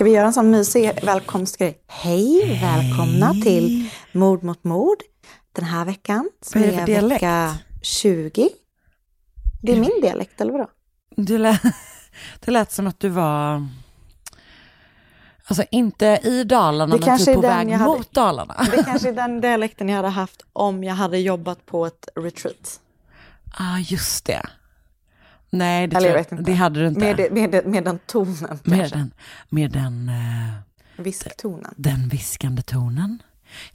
Ska vi göra en sån mysig välkomstgrej? Hej, välkomna till Mord mot mord den här veckan. Som är det dialekt? vecka 20. Det är min dialekt, eller vadå? Du lät, det lät som att du var, alltså inte i Dalarna, Det men typ är på väg hade- mot Dalarna. Det kanske är den dialekten jag hade haft om jag hade jobbat på ett retreat. ah, just det. Nej, det, Eller jag det hade du inte. Med, med, med den tonen med kanske. den, med den, eh, Visktonen. den viskande tonen.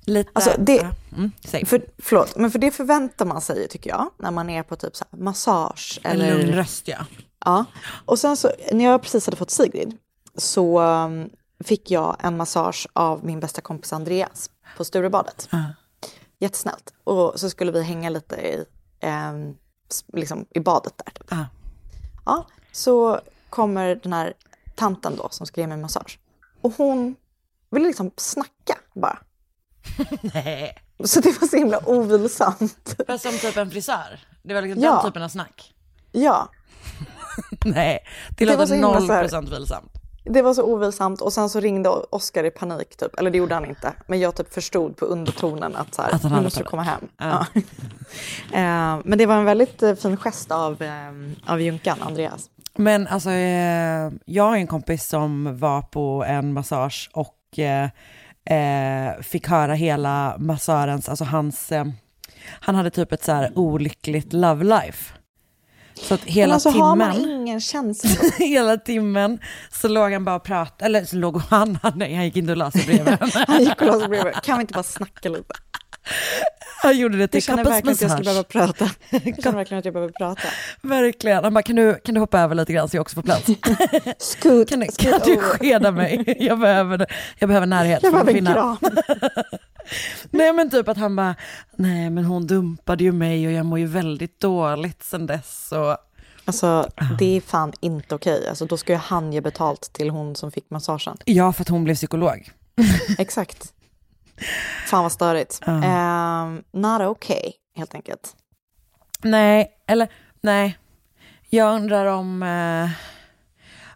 Lite, Alltså, det- mm. För, förlåt, men för det förväntar man sig tycker jag, när man är på typ så här massage en eller... lugn röst ja. Ja, och sen så när jag precis hade fått Sigrid så um, fick jag en massage av min bästa kompis Andreas på Sturebadet. Ja. Jättesnällt. Och så skulle vi hänga lite i, s- liksom, i badet där. Typ. Ja, så kommer den här tanten då som ska ge mig massage. Och hon ville liksom snacka bara. Nej. Så det var så himla ovilsamt. Fast som typ en frisör. Det var liksom Ja. den typen av snack. Ja, Nej, det, Det låter noll procent vilsamt. Det var så ovilsamt och sen så ringde Oskar i panik typ, eller det gjorde han inte, men jag typ förstod på undertonen att så här, Att han måste komma hem. Ja. Ja. Eh, men det var en väldigt eh, fin gest av, eh, av Junkan, Andreas. Men alltså, jag har en kompis som var på en massage och fick höra hela massörens, alltså hans, han hade typ ett så här olyckligt love life. Så att hela alltså har man timmen, ingen känsla, hela timmen så låg han bara och pratade, eller så låg han, nej, han gick inte och la sig bredvid han gick och la sig bredvid, kan vi inte bara snacka lite? Han gjorde det Jag till känner verkligen att jag skulle behöva prata. Jag känner verkligen att jag behöver prata. Verkligen. Han bara, kan du, kan du hoppa över lite grann så jag också får plats? Scoot, Kan du, kan du skeda mig? Jag behöver, jag behöver närhet Jag behöver en kram. Nej men typ att han bara, nej men hon dumpade ju mig och jag mår ju väldigt dåligt sen dess. Och, Alltså det är fan inte okej. Alltså, då ska ju han ge betalt till hon som fick massagen. ja, för att hon blev psykolog. Exakt. Fan vad störigt. Um, not okay, helt enkelt. Nej, eller nej. Jag undrar om, eh,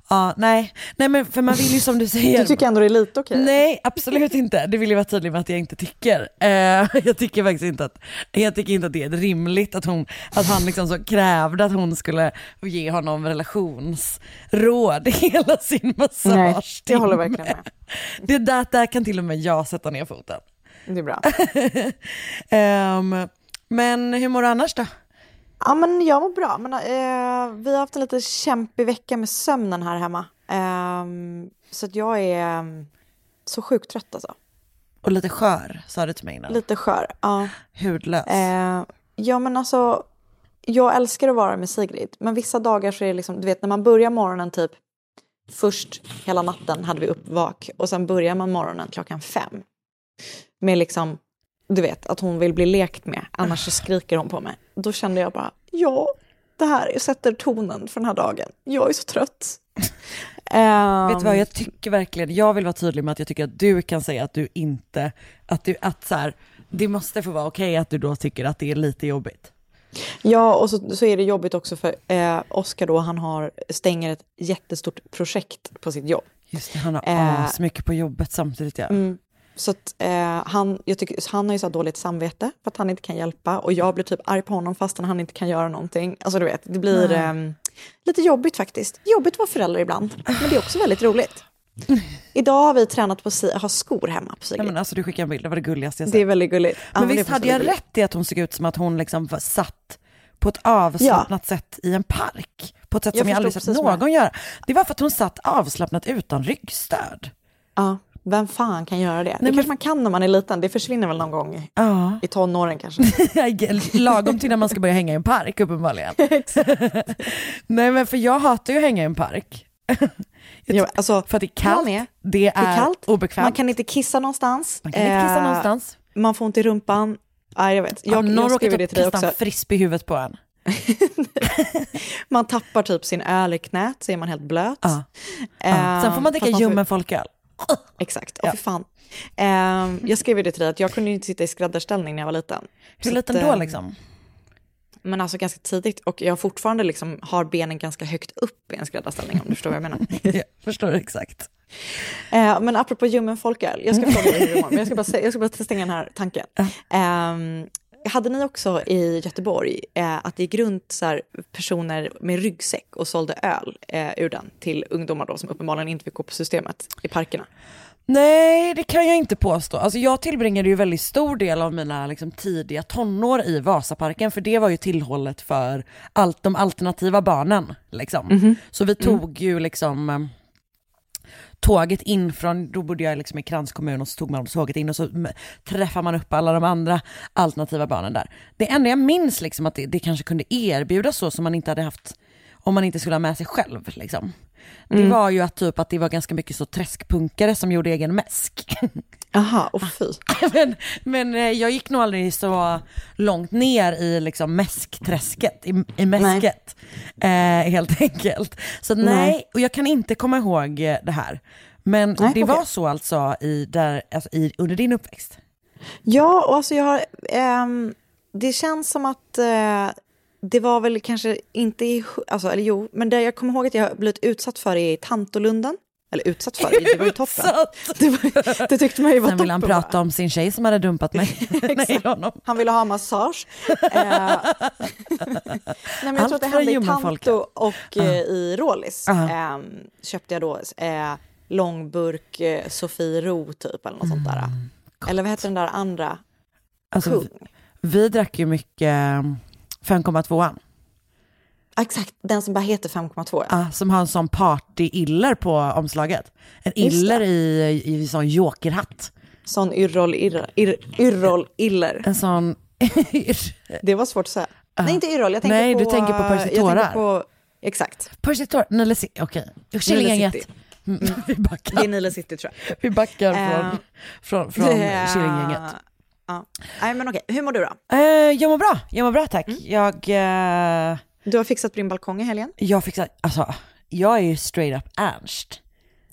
ja nej, nej men för man vill ju som du säger. Du tycker ändå det är lite okej? Nej, absolut inte. Det vill jag vara tydlig med att jag inte tycker. Eh, jag tycker faktiskt inte att, jag tycker inte att det är rimligt att, hon, att han liksom så krävde att hon skulle ge honom relationsråd hela sin massage. Nej, jag håller verkligen med. Det där, där kan till och med jag sätta ner foten. Det är bra. Ehm, men hur mår du annars då? Ja, men jag mår bra. Men, eh, vi har haft en lite kämpig vecka med sömnen här hemma. Ehm, så att jag är um, så sjukt trött alltså. Och lite skör sa du till mig innan. Lite skör. Ja. Hudlös. Eh, ja, men alltså, jag älskar att vara med Sigrid. Men vissa dagar så är det liksom, du vet när man börjar morgonen typ, först hela natten hade vi uppvak och sen börjar man morgonen klockan fem. Med liksom, du vet, att hon vill bli lekt med, annars så skriker hon på mig. Då kände jag bara, ja, det här sätter tonen för den här dagen. Jag är så trött. Ehm, Vet du vad, jag tycker verkligen, jag vill vara tydlig med att jag tycker att du kan säga att du inte, att du, att så här, det måste få vara okej att du då tycker att det är lite jobbigt. Ja, och så, så är det jobbigt också för eh, Oskar då, han har, stänger ett jättestort projekt på sitt jobb. Just det, han har Eh, asmycket på jobbet samtidigt ja. Mm. Så att, eh, han, jag tycker, han har ju så dåligt samvete för att han inte kan hjälpa och jag blir typ arg på honom fastän han inte kan göra någonting. Alltså du vet, det blir eh, lite jobbigt faktiskt. Jobbigt att vara förälder ibland, men det är också väldigt roligt. Idag har vi tränat på att ha skor hemma på Nej, Sigrid. men alltså du skickade en bild, det var det gulligaste jag sett. Det är väldigt gulligt. Ja, men är visst hade jag rätt i att hon såg ut som att hon liksom satt på ett avslappnat sätt i en park? På ett sätt Jag som jag aldrig sett någon göra. Det var för att hon satt avslappnat utan ryggstöd. Ja, vem fan kan göra det? det men- kanske man kan när man är liten, det försvinner väl någon gång i- i tonåren kanske. Lagom till när man ska börja hänga i en park uppenbarligen. Nej men för jag hatar ju att hänga i en park. Ja, alltså, För att det är kallt, med. det är, Det är kallt, obekvämt. man kan inte kissa någonstans. Man kan inte kissa Eh, någonstans. Man får ont i rumpan. Nej, jag vet. Jag, Om någon det kasta en också. frisbee i huvudet på en. Man tappar typ sin öl i knät så är man helt blöt. Ja. Eh, Ja. Sen får man dricka ljummen folköl. Exakt, ja. för fan. Eh, jag skrev ju det till dig att jag kunde ju inte sitta i skräddarställning när jag var liten. Hur liten att, då eh, liksom? Men alltså ganska tidigt och jag fortfarande liksom har benen ganska högt upp i en skräddarställning om du förstår vad jag menar. Jag förstår exakt. Eh, men apropå ljummen folköl, jag ska fråga dig hur det imorgon, men jag ska bara, jag ska bara stänga den här tanken. Eh, hade ni också i Göteborg eh, att det gick runt så här, personer med ryggsäck och sålde öl eh, ur den till ungdomar då som uppenbarligen inte fick gå på systemet i parkerna? Nej, det kan jag inte påstå. Alltså jag tillbringade ju väldigt stor del av mina liksom, tidiga tonår i Vasaparken, för det var ju tillhållet för allt, de alternativa barnen. Liksom. Så vi tog ju liksom tåget in från, då bodde jag liksom i Krans kommun och så tog man tåget in och så träffar man upp alla de andra alternativa barnen där. Det enda jag minns liksom att det, det kanske kunde erbjudas så som man inte hade haft om man inte skulle ha med sig själv. Liksom. Det var ju att typ att det var ganska mycket så träskpunkare som gjorde egen mäsk. Aha, och fy. men, men eh, jag gick nog aldrig så långt ner i liksom mäskträsket, i, i mäsket. Eh, helt enkelt. Så nej. Nej. och jag kan inte komma ihåg eh, det här. Men Nej, det var okej. så alltså, i, där, alltså i, under din uppväxt? Ja, och alltså jag har... ehm, det känns som att eh, det var väl kanske inte i... Alltså, eller jo, men det jag kommer ihåg att jag har blivit utsatt för är i Tantolunden. Eller utsatt för, det var ju toppen. Det, var, det tyckte man ju var Sen vill han toppen. prata om sin tjej som hade dumpat mig. Nej. Han ville ha massage. Eh, Nej, men jag Allt tror att det hände i. Tanto och eh, i Rålis. Ja. Eh, köpte jag då eh, långburk eh, Sofiero typ eller något sånt där. Eller vad heter den där andra? Alltså, Kung. vi drack ju mycket eh, 5,2 Ah, Exakt, den som bara heter 5,2. Ja. ah, som har en sån party-iller på omslaget. En iller i, i sån jokerhatt. Sån yrrol, irr, irr, yrrol iller. En sån... Det var svårt att säga. Nej, inte yrrol. Jag tänker Nej, på... du tänker på Percy på- Exakt. Percy Tor... Nile City, okej. Nile Killinggänget. City. Mm. Vi Det är backar, Nile City tror jag. vi backar Eh, från, från, från Det- Killinggänget. Ja. Nej, men okej. Hur mår du då? Eh, jag mår bra, jag mår bra tack. Mm. Jag, eh, Du har fixat din balkong i helgen. jag fixar, alltså, jag är ju straight up Ernst.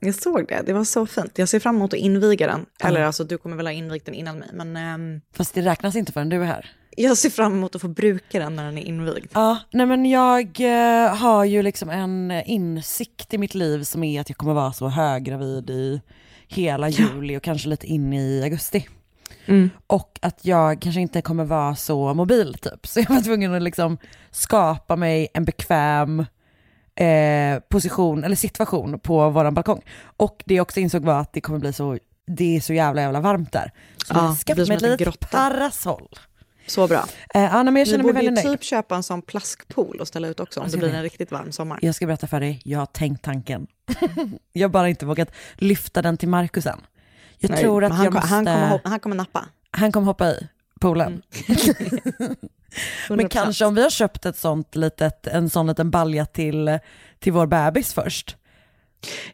Jag såg det, det var så fint. Jag ser fram emot att inviga den. Eller alltså, du kommer väl ha invigt den innan mig. Men ehm, Fast det räknas inte förrän du är här. jag ser fram emot att få bruka den när den är invigd. Ja, nej men jag eh, har ju liksom en insikt i mitt liv som är att jag kommer vara så höggravid i hela juli och kanske lite in i augusti. Mm. Och att jag kanske inte kommer vara så mobil typ. Så jag var tvungen att liksom skapa mig en bekväm eh, position eller situation på våran balkong. Och det jag också insåg var att det kommer bli så, det är så jävla jävla varmt där. Så Ja, jag som mig ett litet parasoll. Så bra. Eh, ja, men jag känner mig borde väldigt nöjd. typ köpa en sån plaskpool och ställa ut också om det blir en riktigt varm sommar. Jag ska berätta för dig, jag har tänkt tanken. jag har bara inte vågat lyfta den till Marcus än. Jag Nej, tror att men han, jag måste... han, kommer, hoppa- han kommer nappa. han kommer hoppa i poolen. Men 100%. kanske om vi har köpt ett sånt litet, en sån liten balja till, till vår bebis först.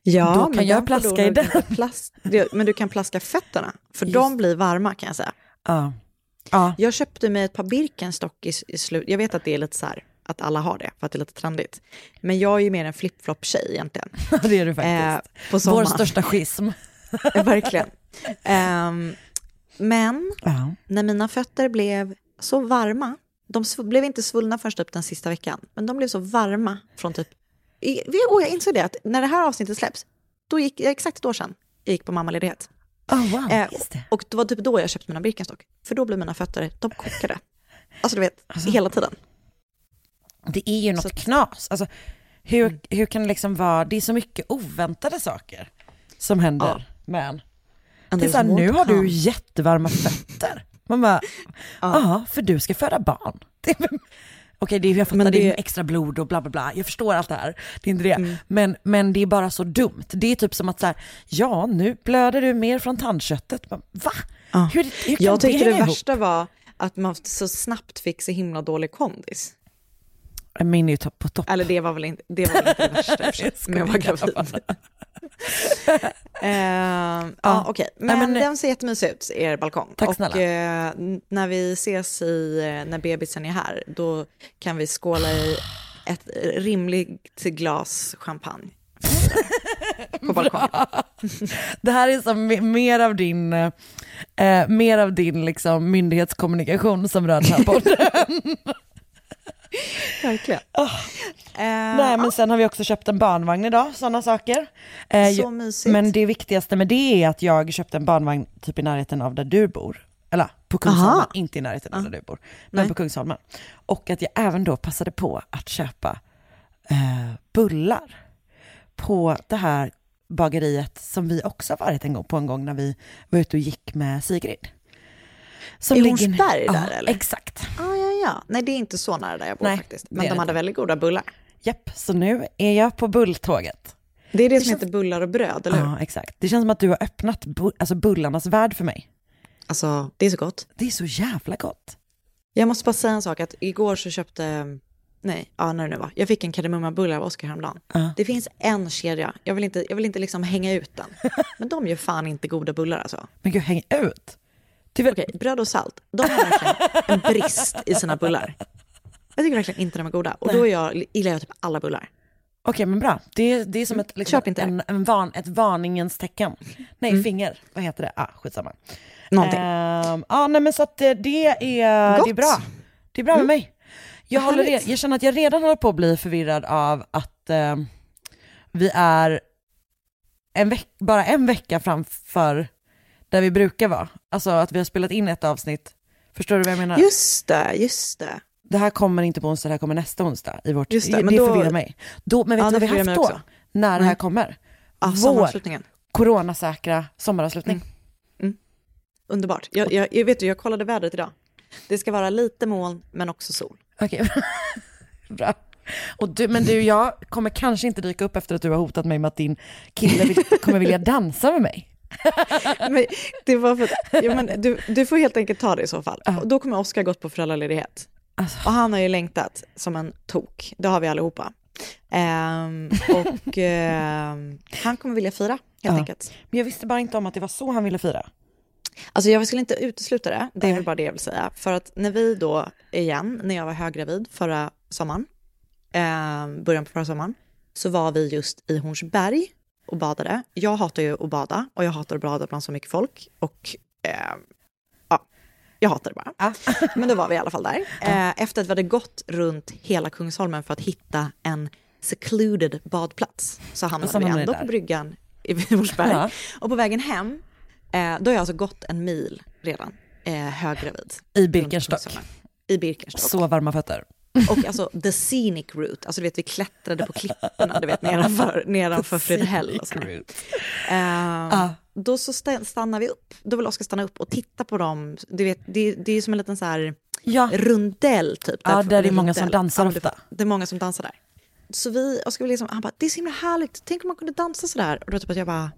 Ja, Då kan men jag plaska i den. Plast, men du kan plaska fötterna, för Just. de blir varma kan jag säga. Ja. Ja, Jag köpte mig ett par Birkenstock i, i slut. Jag vet att det är lite så här, att alla har det, för att det är lite trendigt. Men jag är ju mer en flip-flop-tjej egentligen. det är du Eh, faktiskt. på Vår största schism. Verkligen. Ehm, men Ja. när mina fötter blev så varma de blev inte svullna först upp den sista veckan, men de blev så varma från typ... Och jag insåg det att när det här avsnittet släpps, då gick exakt ett år sedan, jag gick på mammaledighet. Oh, wow, Eh, det. och det var typ då jag köpte mina Birkenstock, för då blev mina fötter, de kokade. Alltså du vet, hela tiden. Det är ju något Så- knas. Alltså, hur, hur kan det liksom vara, det är så mycket oväntade saker som händer med en. And Det är there's så här, more nu har du jättevarma fötter. Man bara, ja, för du ska föda barn. Det Okej, det är, jag fattar, Men det... det- är extra blod och bla bla bla. Jag förstår allt det här. Det är inte det. Mm. Men, men det är bara så dumt. Det är typ som att så här, ja, nu blöder du mer från tandköttet. Va? Ja. Hur, hur kan Jag tyckte det hänga ihop? värsta var att man så snabbt fick så himla dålig kondis. Min är ju topp på topp. Eller det var väl inte det, var väl inte det värsta Jag men jag var gravid. Ehm, ja, okej. Men, men- den ser jättemysig ut, er balkong. Tack och snälla. eh, när vi ses i, eh, när bebisen är här, då kan vi skåla i ett rimligt glas champagne. På balkongen. Det här är som me- mer av din, eh, mer av din liksom myndighetskommunikation som rör den här podden. Verkligen. Ah. Eh, Nej men sen har vi också köpt en barnvagn idag, sådana saker. Eh, Så mysigt. Men det viktigaste med det är att jag köpte en barnvagn typ i närheten av där du bor. Eller på Kungsholmen, Aha. inte i närheten av där du bor, men Nej. på Kungsholmen. Och att jag även då passade på att köpa eh, bullar på det här bageriet som vi också varit en gång på en gång när vi var ute och gick med Sigrid. Som I ligger- Hornsberg där, ja, eller? Exakt. Ah, ja, ja. Nej, det är inte så nära där jag bor Nej, faktiskt. det Men de det hade inte. väldigt goda bullar. Japp, så nu är jag på bulltåget. Det är det, som känns- heter bullar och bröd, eller hur? Ja, exakt. Det känns som att du har öppnat bu- alltså bullarnas värld för mig. Alltså, det är så gott. Det är så jävla gott. Jag måste bara säga en sak, att igår så köpte, nej, ja när det nu var, jag fick en kardemummabulle av Oskar häromdagen. Ja. Det finns en kedja, jag vill inte, jag vill inte liksom hänga ut den. Men de gör fan inte goda bullar alltså. Men gud, häng ut. Väl... Okej, bröd och salt, de har verkligen en brist i sina bullar. Jag tycker verkligen inte de är goda. Och då är jag, gillar jag typ alla bullar. Okej, men bra. Det är, det är som ett, liksom, Köp inte. en, en van, ett varningens tecken. Nej, finger. Vad heter det? Ah, skitsamma. Någonting. Ehm, ja, nej men så att eh, det är, det är bra. Det är bra med mig. Jag, Vad håller, härligt. jag känner att jag redan håller på att bli förvirrad av att eh, vi är en veck, bara en vecka framför där vi brukar vara. Alltså att vi har spelat in ett avsnitt. Förstår du vad jag menar? Just det, just det. Det här kommer inte på onsdag, det här kommer nästa onsdag. I vårt, Just det, det men då- förvirrar mig. Då, men vet Ja, du vad vi har haft då? också. När det här Nej. kommer? Ja, Vår coronasäkra sommaravslutning. Underbart. Jag, jag, jag vet du, jag kollade vädret idag. Det ska vara lite moln, men också sol. Okej, bra. Och du, men du, jag kommer kanske inte dyka upp efter att du har hotat mig med att din kille vill, kommer vilja dansa med mig. Men det var för att, ja, men du, du får helt enkelt ta det i så fall. Och då kommer Oskar gått på föräldraledighet. Alltså. Och han har ju längtat som en tok. Det har vi allihopa. Ehm, och ehm, han kommer vilja fira, helt Ja. enkelt. Men jag visste bara inte om att det var så han ville fira. Alltså jag skulle inte utesluta det, det är väl bara det jag vill säga. För att när vi då, igen, när jag var höggravid förra sommaren, eh, början på förra sommaren, så var vi just i Hornsberg och badade. Jag hatar ju att bada och jag hatar att bada bland så mycket folk. Och eh, ja, jag hatar det bara. Ja. Men då var vi i alla fall där. Eh, efter att vi hade gått runt hela Kungsholmen för att hitta en secluded badplats så Och så hamnade vi hamnade ändå på bryggan i Hornsberg. Ja. Och på vägen hem, eh, då har jag alltså gått en mil redan, eh, höggravid. I Birkenstock. I Birkenstock. Så varma fötter. Och alltså the scenic route, alltså du vet vi klättrade på klipporna, du vet nedanför, nedanför Fredhäll och sådär. Eh, Då så sta- stannar vi upp, då vill Oskar stanna upp och titta på dem, du vet det, det är som en liten så här Ja, rundell typ. Ja, där det är många som rundell. dansar det- ofta. Det är många som dansar där. Så vi, Oskar liksom, han bara, det är så himla härligt, tänk om man kunde dansa sådär. Och då typ att jag bara,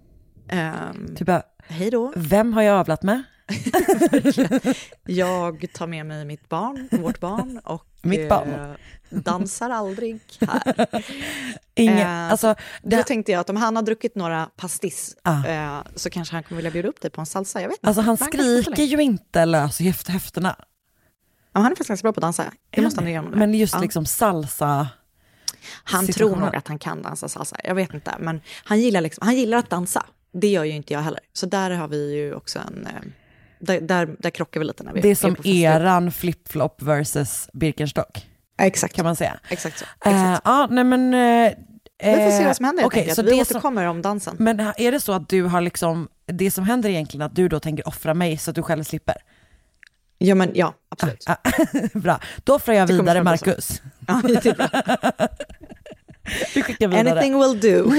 ehm, typ bara, hej då. vem har jag avlat med? Jag tar med mig mitt barn, vårt barn och Mitt barn. eh, dansar aldrig här. Ingen, Eh, alltså, Då det, tänkte jag att om han har druckit några pastis Ah. eh, så kanske han kommer vilja bjuda upp dig på en salsa. Jag vet inte. alltså han inte skriker ju inte lös i höft- höfterna. Ja, han är faktiskt ganska bra på att dansa. Det måste han honom. Men just Ja. liksom salsa. Han tror nog att han kan dansa salsa. Jag vet inte. Men han gillar, liksom, han gillar att dansa. Det gör ju inte jag heller. Så där har vi ju också en, eh, där, där, där krockar vi lite när vi Det är som eran flip-flop versus Birkenstock, exakt. kan man säga. Exakt så. Eh, Exakt. Ja, nej men... eh, vi får se vad som händer helt enkelt. så Vi som- återkommer om dansen. Men är det så att du har liksom, det som händer egentligen att du då tänker offra mig så att du själv slipper? Ja, men ja, absolut. Ah, bra, då offrar jag Det vidare. Marcus. Ja, det är bra. Du skickar vidare. Anything will do.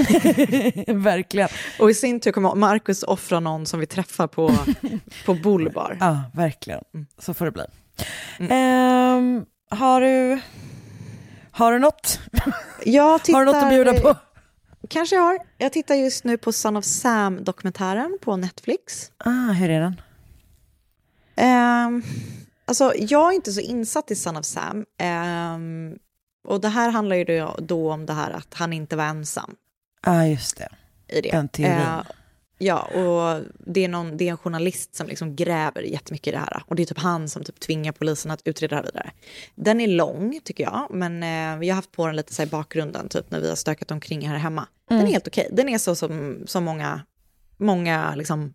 verkligen. Och i sin tur kommer Marcus offra någon som vi träffar på, på Bullbar. Ja, verkligen. Mm. Så får det bli. Ehm, har du, har du något? Jag tittar, Har du något att bjuda på? Kanske jag har. Jag tittar just nu på Son of Sam-dokumentären på Netflix. Ah, hur är den? Um, alltså, jag är inte så insatt i Son of Sam. Ehm, och det här handlar ju då, om det här att han inte var ensam Ja, ah, just det. i det. Den teorin. Eh, ja, och det är, någon, det är en journalist som liksom gräver jättemycket i det här. Och det är typ han som typ tvingar polisen att utreda det här vidare. Den är lång, tycker jag. Men eh, vi har haft på den lite så i bakgrunden, typ när vi har stökat omkring här hemma. Den är helt okej. Den är så som, som många, många liksom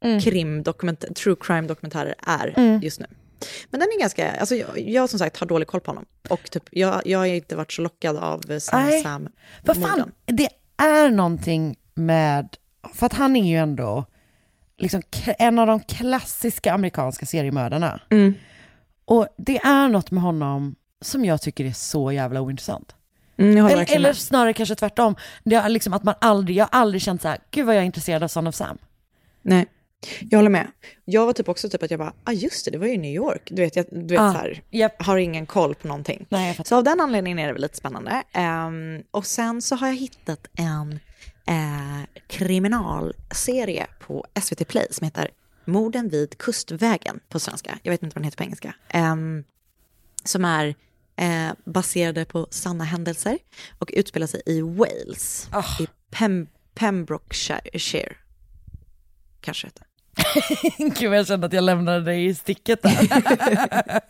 krimdokument- true crime-dokumentärer är just nu. Men den är ganska, alltså jag, jag som sagt har dålig koll på honom. Och typ, jag, jag har inte varit så lockad av eh, Sam Nej. Sam Vad fan, det är någonting med, för att han är ju ändå liksom en av de klassiska amerikanska seriemördarna. Mm. Och det är något med honom som jag tycker är så jävla ointressant. Mm, Eller, eller snarare kanske tvärtom. Det är liksom att man aldrig, jag har aldrig känt så här, gud vad jag är intresserad av Son of Sam. Nej, jag håller med. Jag var typ också typ att jag bara, ah just det, det var ju New York. Du vet, jag du vet Ah, så här, japp. har ingen koll på någonting. Nej. Så av den anledningen är det väl lite spännande. Ehm, och sen så har jag hittat en eh, kriminalserie på SVT Play som heter Morden vid Kustvägen på svenska. Jag vet inte vad den heter på engelska. Ehm, som är eh, baserade på sanna händelser och utspelar sig i Wales. Ah. I Pem Pembrokeshire. Kanske heter. Gud jag kände att jag lämnade dig i sticket där.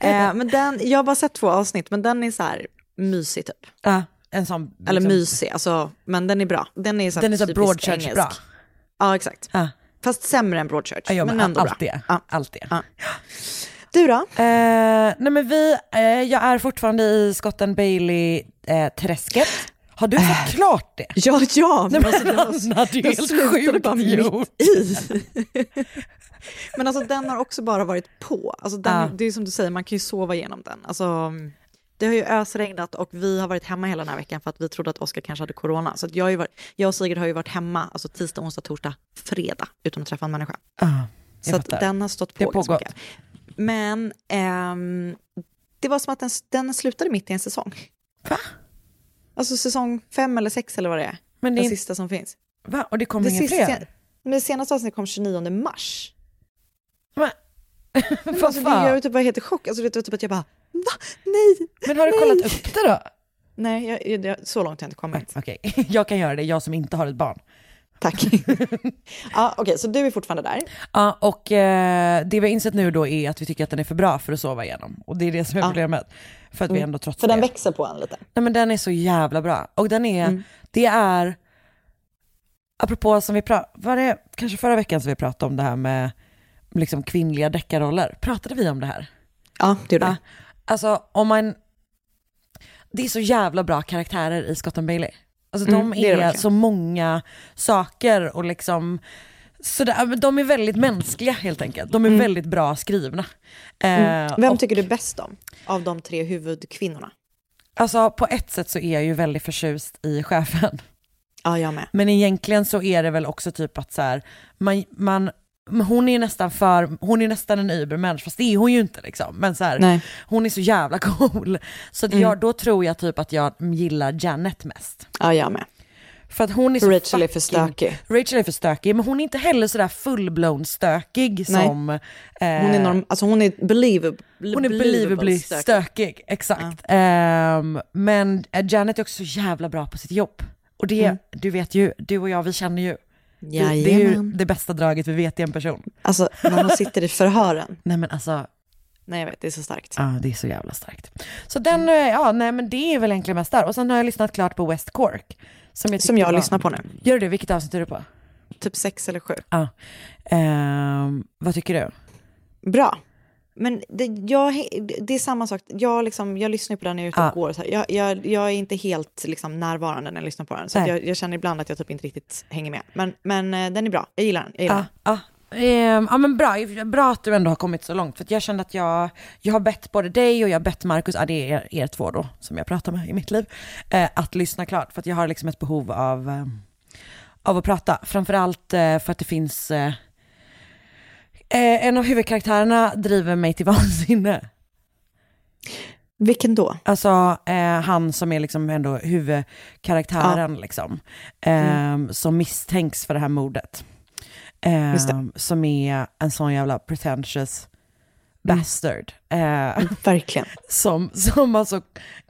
Eh, men den, jag har bara sett två avsnitt, men den är så här mysig typ. ja, en sån, Eller liksom, mysig, alltså, men den är bra. Den är så, här Den är så Broadchurch bra. Ja, exakt. Ja. Fast sämre än Broadchurch, Ja, men, men ändå allt bra. det. Ja. Allt det. Ja. Du då? Eh, nej men vi, eh, jag är fortfarande i Scott and Bailey-träsket. Har du fått klart det? Ja, ja. Nej, men alltså, den Anna, det är helt sjukt bara mitt i. men alltså den har också bara varit på. Alltså, den, Ja. Det är som du säger, man kan ju sova igenom den. Alltså, det har ju ösregnat och vi har varit hemma hela den här veckan för att vi trodde att Oskar kanske hade corona. Så jag, varit, jag och Sigrid har ju varit hemma alltså tisdag, onsdag, torsdag, fredag utan att träffa en människa. Jag Så att den har stått Det på har ganska pågått. Men ehm, det var som att den, den slutade mitt i en säsong. Va? Alltså säsong fem eller sex eller vad det är. Men det Den är, sista som finns. va? Och det kommer inga sista, fler? men det senaste avsnittet kom 29 mars. Men, Men vad alltså, det, fan? jag typ var helt i chock. Alltså, det var typ att jag bara, va? Nej! Men har du Nej. kollat upp det då? Nej, jag, jag, så långt har jag inte kommit. Okej, jag kan göra det, jag som inte har ett barn. Tack. ja, Okej, så du är fortfarande där. Ja, och eh, det vi har insett nu då är att vi tycker att den är för bra för att sova igenom. Och det är det som är Ja. problemet. För att vi ändå trots För den det... växer på en lite. Nej men den är så jävla bra. Och den är, Mm. det är, apropå som vi pratade, var det kanske förra veckan som vi pratade om det här med liksom kvinnliga deckarroller? Pratade vi om det här? Ja, det gjorde Ja. Alltså om man, det är så jävla bra karaktärer i Scott Bailey. Alltså Mm, de det är är, så många saker och liksom, så det, men de är väldigt mänskliga helt enkelt. De är väldigt bra skrivna. Eh, Mm. Vem och, tycker du bäst om av de tre huvudkvinnorna? Alltså på ett sätt så är jag ju väldigt förtjust i chefen. Ja, jag med. Men egentligen så är det väl också typ att så här, man, man, men hon är nästan för, hon är nästan en übermensch, fast det är hon ju inte liksom. Men så här, hon är så jävla cool. Så att Mm. jag, då tror jag typ att jag gillar Janet mest. Ja, jag med. För att hon är så Rachel är för fucking- stökig. Rachel är för stökig, men hon är inte heller sådär full-blown stökig Nej. som... eh, Hon är, norm, alltså hon är believable. hon är believably stökig. exakt. Ehm, men eh, Janet är också så jävla bra på sitt jobb. Och det, Mm. du vet ju, du och jag vi känner ju, det, det är ju Jajamän. det bästa draget vi vet i en person. Alltså när hon sitter i förhören. Nej men alltså, Nej jag vet, det är så starkt. ja det är så jävla starkt. Så den, eh, ja nej men det är väl egentligen mest där. Och sen har jag lyssnat klart på West Cork. Som jag, Som jag var- lyssnar på nu. Gör du det? Vilket avsnitt är du på? typ sex eller sju. Ja. Ehm, vad tycker du? Bra. Men det, jag, det är samma sak, jag, liksom, jag lyssnar på den när jag är ute och Ja. går. Så här. Jag, jag, jag är inte helt liksom, närvarande när jag lyssnar på den. Så jag, jag känner ibland att jag typ inte riktigt hänger med. Men, men eh, den är bra, jag gillar den. Jag gillar den. Ja, ja. Ehm, ja men bra, bra att du ändå har kommit så långt. För jag kände att jag, jag har bett både dig och jag har bett Markus, ja det är er, er två då som jag pratar med i mitt liv, eh, att lyssna klart. För att jag har liksom ett behov av, eh, av att prata. Framförallt eh, för att det finns, eh, eh, en av huvudkaraktärerna driver mig till vansinne. Vilken då? Alltså eh, han som är liksom ändå huvudkaraktären liksom. Eh, Som misstänks för det här mordet. Eh, det. som är en sån jävla pretentious bastard. Eh, Verkligen. som, som alltså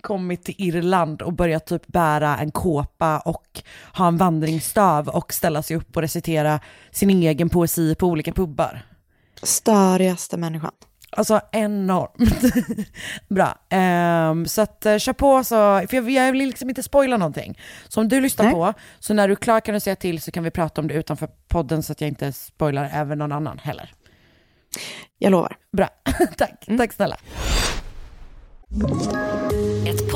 kommit till Irland och börjat typ bära en kåpa och ha en vandringsstav och ställa sig upp och recitera sin egen poesi på olika pubbar. Störigaste människan. Alltså enormt bra. Ehm, så att uh, kör på så, för jag, jag vill liksom inte spoila någonting. Så om du lyssnar Nej. på, så när du är klar kan du säga till så kan vi prata om det utanför podden så att jag inte spoilar även någon annan heller. Jag lovar. Bra, tack, tack snälla.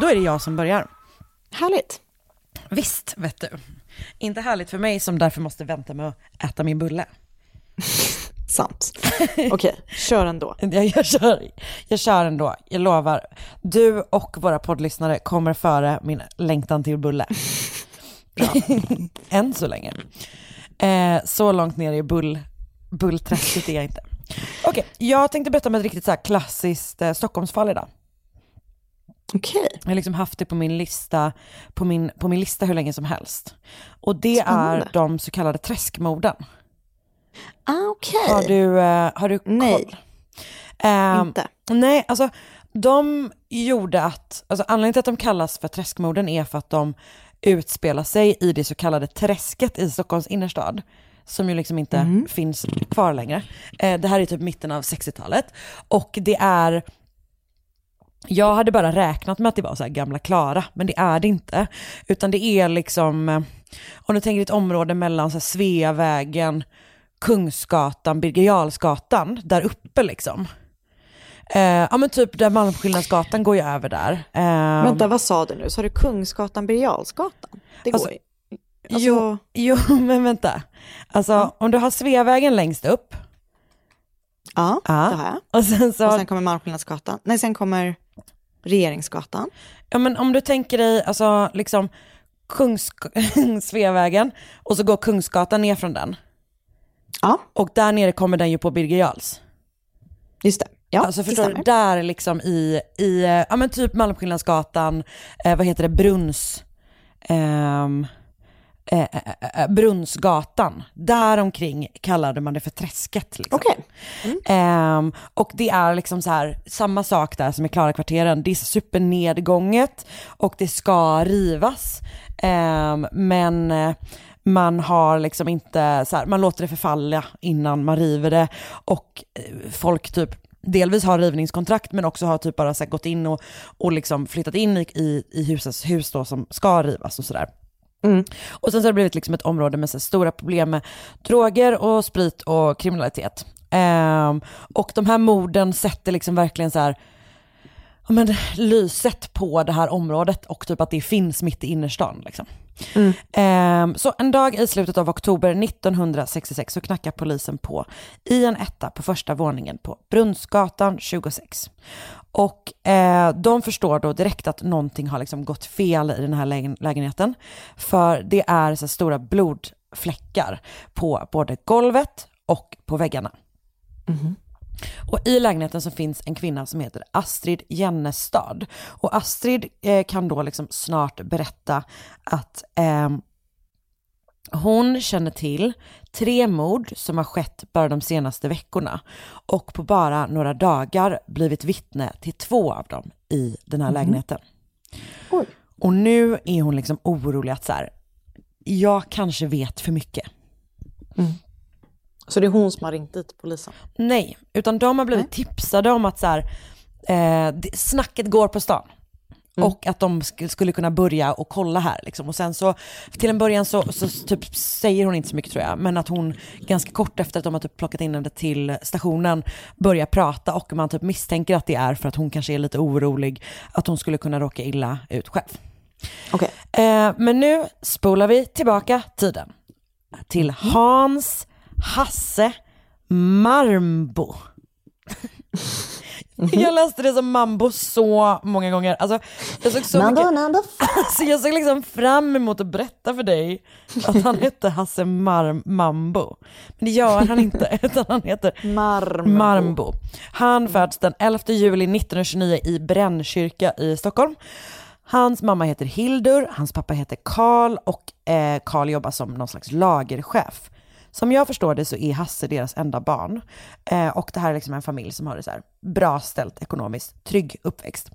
Då är det jag som börjar. Härligt. Visst, vet du. Inte härligt för mig som därför måste vänta med att äta min bulle. Sant. Okej, kör ändå. Jag, jag, kör, jag kör ändå, jag lovar. Du och våra poddlyssnare kommer före min längtan till bulle. Än så länge. Eh, så långt ner i bull, bullträsket är jag inte. Okej, jag tänkte berätta om ett riktigt så klassiskt eh, Stockholmsfall idag. Okej. Jag har liksom haft det på min lista, på min, på min lista hur länge som helst. Och det Spännande. är de så kallade träskmorden. Ah, Okej. Har du, eh, har du koll? Nej. Ehm, Inte. Nej, alltså de gjorde att, alltså anledningen till att de kallas för träskmorden är för att de utspelar sig i det så kallade träsket i Stockholms innerstad. Som ju liksom inte finns kvar längre. Eh, det här är typ mitten av 60-talet. Och det är, jag hade bara räknat med att det var så här gamla Klara, men det är det inte. Utan det är liksom, eh, om du tänker ett område mellan så Sveavägen, Kungsgatan, Birger där uppe liksom. Eh, ja men typ där Malmskillnadsgatan går ju över där. Eh, Vänta, vad sa du nu? Sa du Kungsgatan, Birger Jarlsgatan? Det går Alltså, ju. Alltså, Jo, jo men vänta. Alltså om du har Sveavägen längst upp, Ja, Ja. det har jag. och sen så, Och sen kommer Malmskillnadsgatan. Nej, sen kommer Regeringsgatan. ja men om du tänker dig alltså liksom Kungs, Sveavägen och så går Kungsgatan ner från den. Ja, Och där nere kommer den ju på Birger Jarls. just det. Ja, alltså förstår du, där liksom i, i ja men typ Malmskillnadsgatan, eh, vad heter det, Brunns, eh, eh, eh, Brunnsgatan, där omkring kallade man det för träsket. Liksom. Okej. Ehm, och det är liksom så här, samma sak där som i Klarakvarteren, det är supernedgånget och det ska rivas. Ehm, men eh, man har liksom inte, så här, man låter det förfalla innan man river det och eh, folk typ delvis har rivningskontrakt men också har typ bara så gått in och, och liksom flyttat in i, i, i husets hus då som ska rivas och sådär. Mm. Och sen så har det blivit liksom ett område med så stora problem med droger och sprit och kriminalitet. Um, och de här morden sätter liksom verkligen så här, men, lyset på det här området och typ att det finns mitt i innerstan. Liksom. Ehm, så en dag i slutet av oktober 1966 så knackar polisen på i en etta på första våningen på Brunnsgatan 26. Och eh, de förstår då direkt att någonting har liksom gått fel i den här lägen- lägenheten. För det är så stora blodfläckar på både golvet och på väggarna. Och i lägenheten så finns en kvinna som heter Astrid Jennestad. Och Astrid eh, kan då liksom snart berätta att eh, hon känner till tre mord som har skett bara de senaste veckorna och på bara några dagar blivit vittne till två av dem i den här lägenheten. Oj. Och nu är hon liksom orolig att så här, jag kanske vet för mycket. Så det är hon som har ringt dit polisen? Nej, utan de har blivit tipsade om att så här, eh, snacket går på stan. Och att de sk- skulle kunna börja och kolla här liksom. Och sen så, till en början så, så typ säger hon inte så mycket tror jag, men att hon ganska kort efter att de har typ plockat in henne till stationen börjar prata och man typ misstänker att det är för att hon kanske är lite orolig att hon skulle kunna råka illa ut själv. Okej. Eh, men nu spolar vi tillbaka tiden till Hans Hasse Marmbo. Jag läste det som mambo så många gånger. Alltså, jag såg så mycket, alltså, jag såg liksom fram emot att berätta för dig att han hette Hasse Mar- Mambo. Men det gör han inte, utan han heter Marmbo. Marmbo. Han föds den 11 juli 1929 i Brännkyrka i Stockholm. Hans mamma heter Hildur, hans pappa heter Karl och eh, Karl jobbar som någon slags lagerchef. Som jag förstår det så är Hasse deras enda barn. Eh, och det här är liksom en familj som har det så här bra ställt ekonomiskt, trygg uppväxt.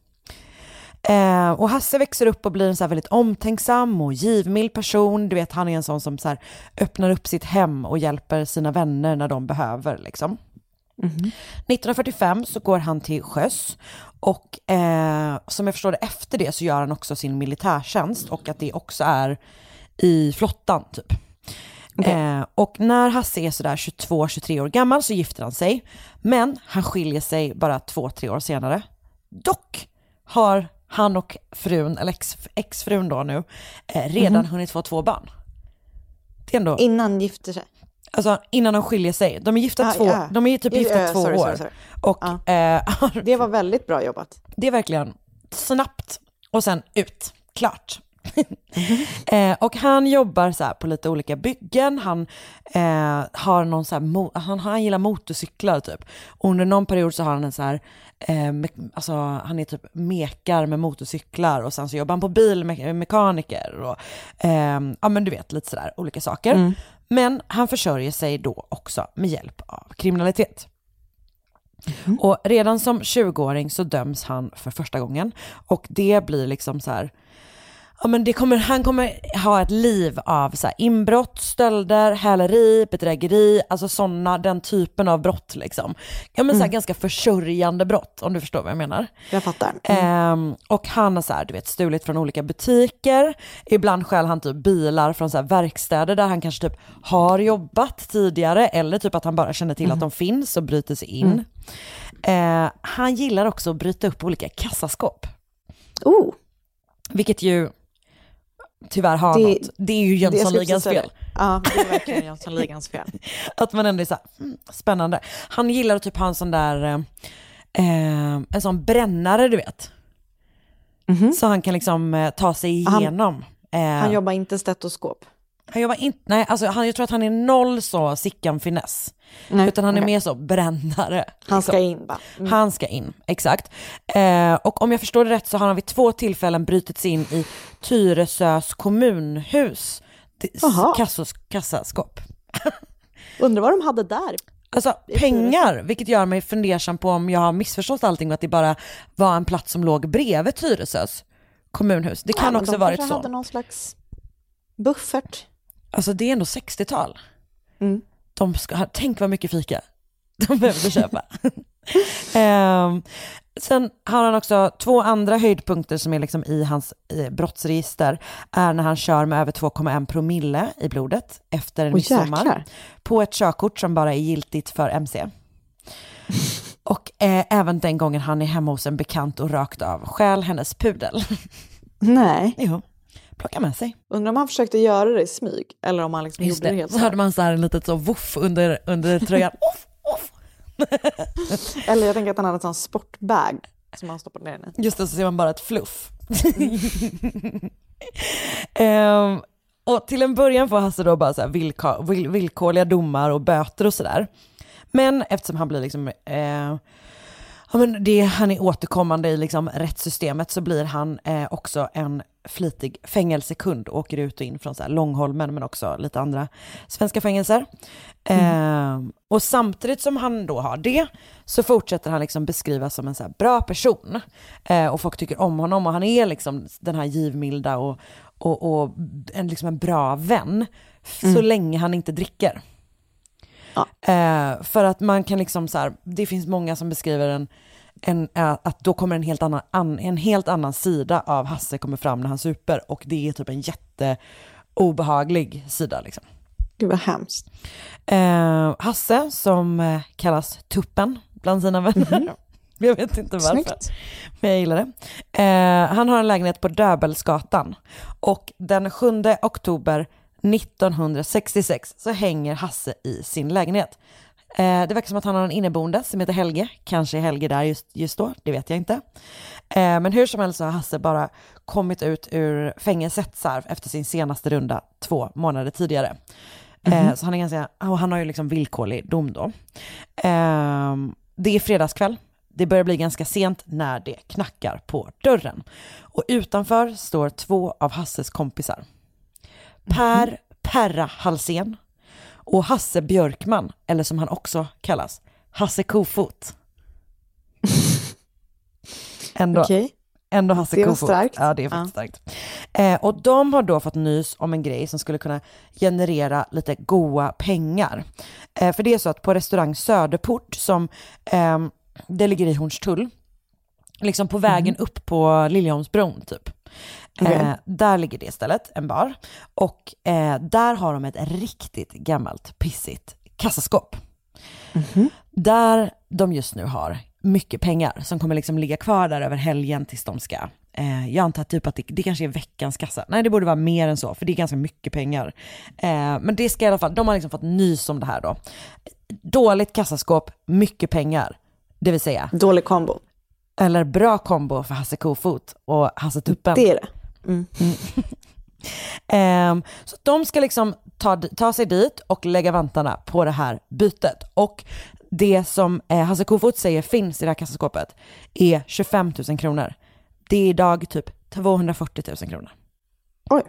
Eh, och Hasse växer upp och blir en så här väldigt omtänksam och givmild person. Du vet, han är en sån som så öppnar upp sitt hem och hjälper sina vänner när de behöver. Liksom. 1945 så går han till sjöss och eh, som jag förstår det efter det så gör han också sin militärtjänst och att det också är i flottan typ. Eh, och när Hasse är sådär 22-23 år gammal så gifter han sig. Men han skiljer sig bara 2-3 år senare. Dock har han och frun, eller ex, exfrun då nu, eh, redan hunnit få två barn. Det är ändå, Innan gifter sig? alltså innan de skiljer sig. De är gifta, Ah, två, ja. de är typ gifta ja, två sorry, år. sorry, sorry. Och eh, Det var väldigt bra jobbat. det är verkligen snabbt och sen ut, klart. eh, och han jobbar så på lite olika byggen, han eh, har någon så här, han, han gillar motorcyklar typ. Och under någon period så har han en så här, eh, alltså han är typ mekar med motorcyklar och sen så jobbar han på bilmekaniker och eh, ja men du vet lite sådär olika saker. Men han försörjer sig då också med hjälp av kriminalitet. Och redan som 20-åring så döms han för första gången och det blir liksom så här, ja men det kommer, han kommer ha ett liv av så här inbrott, stölder, häleri, bedrägeri, alltså sådana, den typen av brott liksom. Ja men så här ganska försörjande brott om du förstår vad jag menar. Jag fattar. Ehm, och han har så här, du vet, stulit från olika butiker. Ibland stjäl han typ bilar från så här verkstäder där han kanske typ har jobbat tidigare eller typ att han bara känner till att de finns och bryter sig in. Eh, han gillar också att bryta upp olika kassaskåp, Oh, vilket ju tyvärr har Det- något. Det är ju Jönssonligans fel. Ja, det är verkligen Jönssonligans fel. Att man ändå är så här, mm, spännande. Han gillar att typ ha en sån där, eh, eh, en sån brännare du vet. Så han kan liksom eh, ta sig Han- igenom. Eh, Han jobbar inte stetoskop. Han jobbar inte, nej alltså han, jag tror att han är noll så Sickan-finess. Nej, Utan han är okej. mer så brännare. Han ska in bara. Mm. Han ska in, exakt. Eh, och om jag förstår det rätt så har han vid två tillfällen brutit sig in i Tyresös kommunhus. Kassos, kassaskåp. Undrar vad de hade där. Alltså pengar, vilket gör mig fundersam på om jag har missförstått allting och att det bara var en plats som låg bredvid Tyresös kommunhus. Det kan Ja, också de varit så. hade någon slags buffert. Alltså det är ändå 60-tal. Mm. De ska, tänk vad mycket fika de behövde köpa. Ehm, sen har han också två andra höjdpunkter som är liksom i hans eh, brottsregister. Är när han kör med över 2,1 promille i blodet efter en midsommar. På ett körkort som bara är giltigt för MC. Och eh, även den gången han är hemma hos en bekant och rakt av stjäl hennes pudel. Nej. jo, plocka med sig. Undrar om han försökte göra det i smyg. Eller om han liksom Just gjorde det det, helt så så hörde man så här en litet så voff under, under tröjan. Off, off. Eller jag tänker att han hade en sån sportbag som han stoppade ner den i. Just det, så ser man bara ett fluff. Ehm, och till en början får Hasse då bara så här villka, vill, villkorliga domar och böter och sådär. Men eftersom han blir liksom, eh, ja, men det, han är återkommande i liksom rättssystemet så blir han eh, också en flitig fängelsekund och åker ut och in från så Långholmen men också lite andra svenska fängelser. Eh, och samtidigt som han då har det så fortsätter han liksom beskrivas som en så bra person. Eh, och folk tycker om honom och han är liksom den här givmilda och, och, och en, liksom en bra vän så länge han inte dricker. Eh, för att man kan liksom så här, det finns många som beskriver en, en, eh, att då kommer en helt, annan, an, en helt annan sida av Hasse kommer fram när han super och det är typ en jätte obehaglig sida liksom. Gud vad hemskt. Eh, Hasse som eh, kallas Tuppen bland sina vänner. Jag vet inte varför. Snyggt. Men jag gillar det. Eh, han har en lägenhet på Döbelnsgatan och den 7 oktober 1966 så hänger Hasse i sin lägenhet. Eh, det verkar som att han har en inneboende som heter Helge. Kanske är Helge där just, just då, det vet jag inte. Eh, men hur som helst så har Hasse bara kommit ut ur fängelset efter sin senaste runda två månader tidigare. Eh, så han är ganska, och han har ju liksom villkorlig dom då. Eh, det är fredagskväll. Det börjar bli ganska sent när det knackar på dörren. Och utanför står två av Hasses kompisar. Per Perra Halsén och Hasse Björkman, eller som han också kallas, Hasse Kofot. Ändå, Okej. ändå Hasse Det Kofot. starkt. Ja, det är faktiskt starkt. Eh, och de har då fått nys om en grej som skulle kunna generera lite goa pengar. Eh, för det är så att på restaurang Söderport, som ehm, det ligger i Hornstull, liksom på vägen upp på Liljeholmsbron typ. Eh, där ligger det stället, en bar. Och eh, där har de ett riktigt gammalt pissigt kassaskåp. Där de just nu har mycket pengar som kommer liksom ligga kvar där över helgen tills de ska Eh, jag antar typ att det, det kanske är veckans kassa. Nej, det borde vara mer än så, för det är ganska mycket pengar. Eh, men det ska i alla fall, de har liksom fått nys om det här då. Dåligt kassaskåp, mycket pengar. Det vill säga, Dålig kombo. eller bra kombo för Hasse Kofot och Hasse Tuppen. Det är det. Ehm, så de ska liksom ta, ta sig dit och lägga vantarna på det här bytet. Och det som eh, Hasse Kofot säger finns i det här kassaskåpet är 25 000 kronor. Det är idag typ 240 000 kronor. Oj.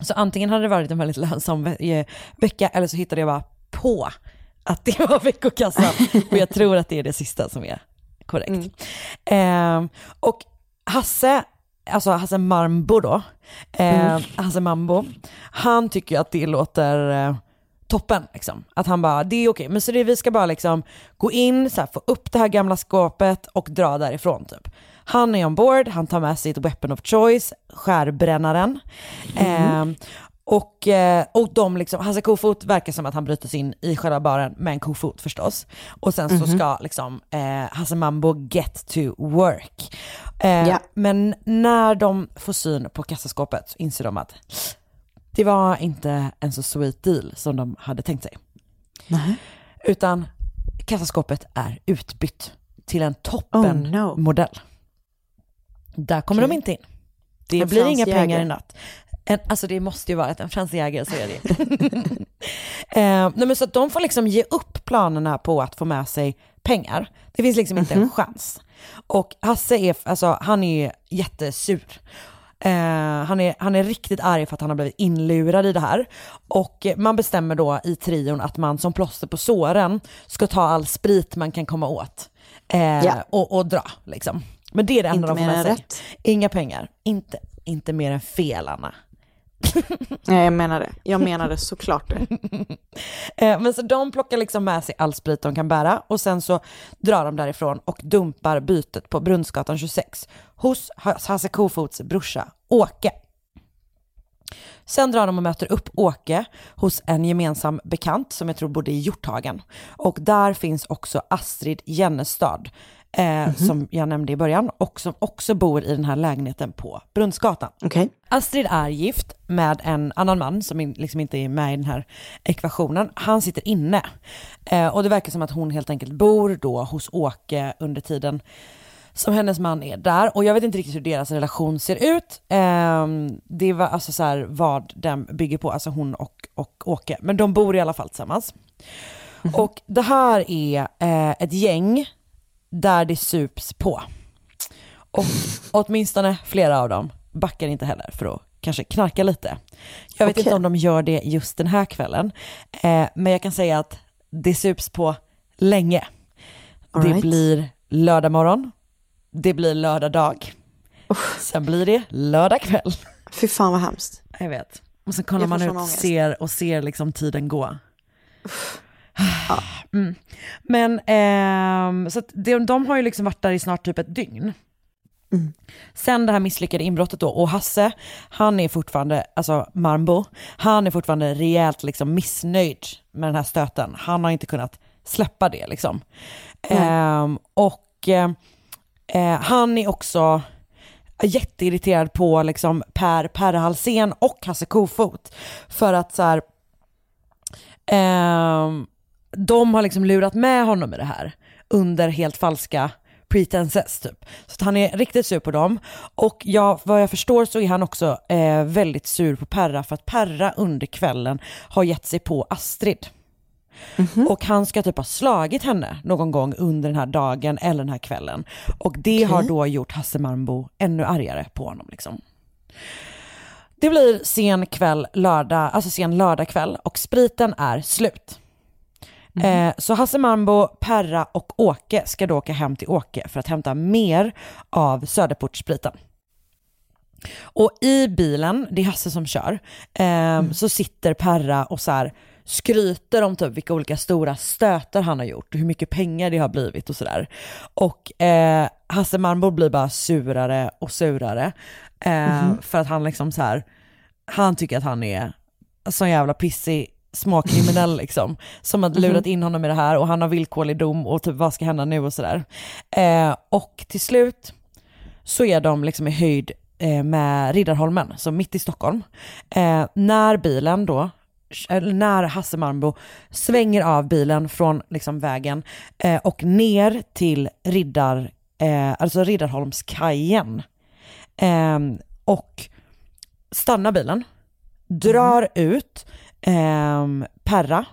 Så antingen hade det varit en väldigt lönsam eh, vecka eller så hittade jag bara på att det var veckokassan. och jag tror att det är det sista som är korrekt. Ehm, och Hasse, alltså Hasse Marmbo då, eh, Hasse Mambo, han tycker att det låter eh, toppen. Liksom. Att han bara, det är okej, men så det, vi ska bara liksom gå in, så här, få upp det här gamla skåpet och dra därifrån typ. Han är ombord, han tar med sig ett weapon of choice, skärbrännaren. Och, eh, och de liksom, Hasse Kofot verkar som att han bryter sig in i själva baren med en kofot förstås. Och sen så ska liksom eh, Hasse Mambo get to work. Eh, Ja. Men när de får syn på kassaskåpet så inser de att det var inte en så sweet deal som de hade tänkt sig. Utan kassaskåpet är utbytt till en Oh, no. toppenmodell. Där kommer de inte in. Det En blir inga pengar i natt. En, alltså det måste ju vara att en Frans Jäger, så är det eh, nej men Så de får liksom ge upp planerna på att få med sig pengar. Det finns liksom inte en chans. Och Hasse är, alltså han är jättesur. Eh, han, är, han är riktigt arg för att han har blivit inlurad i det här. Och man bestämmer då i trion att man som plåster på såren ska ta all sprit man kan komma åt. Eh, Ja. och, och dra liksom. Men det är det enda Inte de får med sig. rätt. Inga pengar. Inte, inte mer än fel Anna. Nej, jag menar det. Jag menar det såklart det. Eh, men så de plockar liksom med sig all sprit de kan bära och sen så drar de därifrån och dumpar bytet på Brunnsgatan 26 hos Hasse Kofots brorsa Åke. Sen drar de och möter upp Åke hos en gemensam bekant som jag tror bodde i Hjorthagen. Och där finns också Astrid Jennestad, eh, som jag nämnde i början, och som också bor i den här lägenheten på Brunnsgatan. Okej. Astrid är gift med en annan man som liksom inte är med i den här ekvationen. Han sitter inne. Eh, och det verkar som att hon helt enkelt bor då hos Åke under tiden som hennes man är där. Och jag vet inte riktigt hur deras relation ser ut. Eh, det var alltså så här vad den bygger på, alltså hon och, och Åke. Men de bor i alla fall tillsammans. Och det här är eh, ett gäng där det sups på. Och åtminstone flera av dem backar inte heller för att kanske knarka lite. Jag vet Okej. inte om de gör det just den här kvällen, eh, men jag kan säga att det sups på länge. All det right. blir lördag morgon, det blir lördag dag, sen blir det lördag kväll. Fy fan vad hemskt. Jag vet. Och sen kollar man ut ångest. ser, och ser liksom tiden gå. Mm. Men ehm, så de, de har ju liksom varit där i snart typ ett dygn. Mm. Sen det här misslyckade inbrottet då, och Hasse, han är fortfarande, alltså Marmbo, han är fortfarande rejält liksom missnöjd med den här stöten. Han har inte kunnat släppa det liksom. Ehm, och eh, eh, han är också jätteirriterad på liksom Per Per Halsén och Hasse Kofot. För att så här, ehm, de har liksom lurat med honom i det här under helt falska pretenses typ. Så att han är riktigt sur på dem. Och jag, vad jag förstår så är han också eh, väldigt sur på Perra för att Perra under kvällen har gett sig på Astrid. Och han ska typ ha slagit henne någon gång under den här dagen eller den här kvällen. Och det har då gjort Hasse Marmbo ännu argare på honom liksom. Det blir sen kväll, lördag, alltså sen lördagkväll och spriten är slut. Eh, så Hasse Mambo, Perra och Åke ska då åka hem till Åke för att hämta mer av Söderportsspriten. Och i bilen, det är Hasse som kör, eh, så sitter Perra och så här skryter om typ vilka olika stora stötar han har gjort och hur mycket pengar det har blivit och sådär. Och eh, Hasse Marmbo blir bara surare och surare. Eh, För att han liksom så här, han tycker att han är sån jävla pissig småkriminell liksom. Som har lurat in honom i det här och han har villkorlig dom och typ vad ska hända nu och sådär. Eh, och till slut så är de liksom i höjd eh, med Riddarholmen, så mitt i Stockholm. Eh, när bilen då, när Hasse Marmbo svänger av bilen från liksom vägen eh, och ner till Riddar, eh, alltså Riddarholmskajen. Eh, och stannar bilen, drar ut ehm, Perra,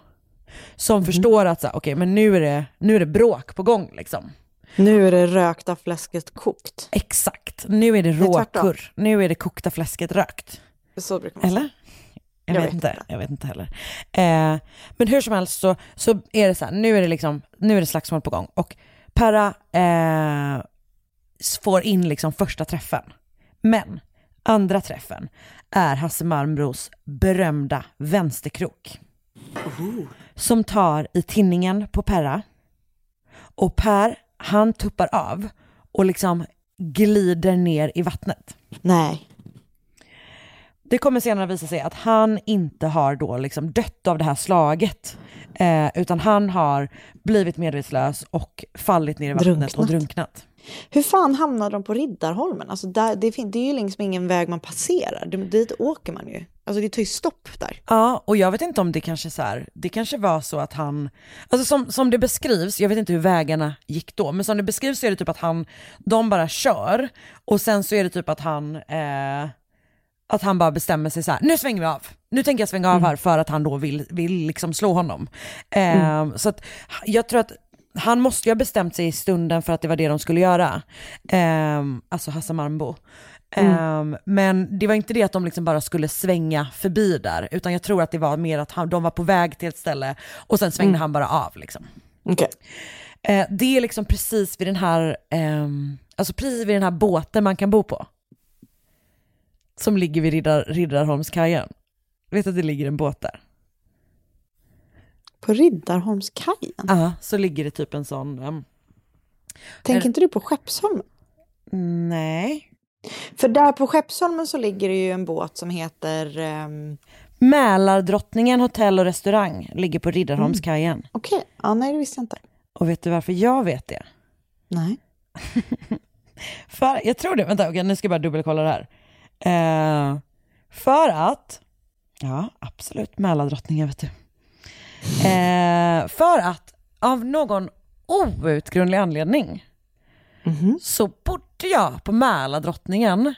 som förstår att så okej men nu är, det, nu är det bråk på gång liksom. Nu är det rökta fläsket kokt. Exakt, nu är det råkurr, nu är det kokta fläsket rökt. Så brukar man. Eller? Jag, Jag vet, vet inte. inte. jag vet inte heller. Eh, men hur som helst så, så är det så här, nu är det liksom, nu är det slagsmål på gång och Perra eh, får in liksom första träffen. Men andra träffen är Hasse Malmros berömda vänsterkrok. Som tar i tinningen på Perra. Och Per, han tuppar av och liksom glider ner i vattnet. Nej. Det kommer senare visa sig att han inte har då liksom dött av det här slaget. Eh, utan han har blivit medvetslös och fallit ner i vattnet och Drunknat. Hur fan hamnade de på Riddarholmen? Alltså där, det, fin- det är ju liksom ingen väg man passerar. Det, dit åker man ju. Alltså det tar ju stopp där. Ja, och jag vet inte om det kanske så här, det kanske var så att han, alltså som, som det beskrivs, jag vet inte hur vägarna gick då, men som det beskrivs så är det typ att han, de bara kör och sen så är det typ att han, eh, att han bara bestämmer sig så här, nu svänger vi av, nu tänker jag svänga av här för att han då vill, vill liksom slå honom. Eh, Så att jag tror att han måste ju ha bestämt sig i stunden för att det var det de skulle göra. Eh, alltså Hasse Marmbo. Ehm, men det var inte det att de liksom bara skulle svänga förbi där, utan jag tror att det var mer att han, de var på väg till ett ställe och sen svängde han bara av. Liksom. Okej. Eh, det är liksom precis vid den här, ehm, alltså precis vid den här båten man kan bo på. Som ligger vid Riddar, Riddarholmskajen. Vet att det ligger en båt där? På Riddarholmskajen? Ja, så ligger det typ en sån, ehm, Tänker inte du på Skeppsholmen? nej. För där på Skeppsholmen så ligger det ju en båt som heter... ehm, Mälardrottningen hotell och restaurang ligger på Riddarholmskajen. Okej, ja, nej det visste jag inte. Och vet du varför jag vet det? Nej. För, jag tror det, vänta okej, nu ska jag bara dubbelkolla det här. Eh, för att, ja absolut Mälardrottningen vet du. Eh, för att av någon outgrundlig anledning så bodde jag på Mälardrottningen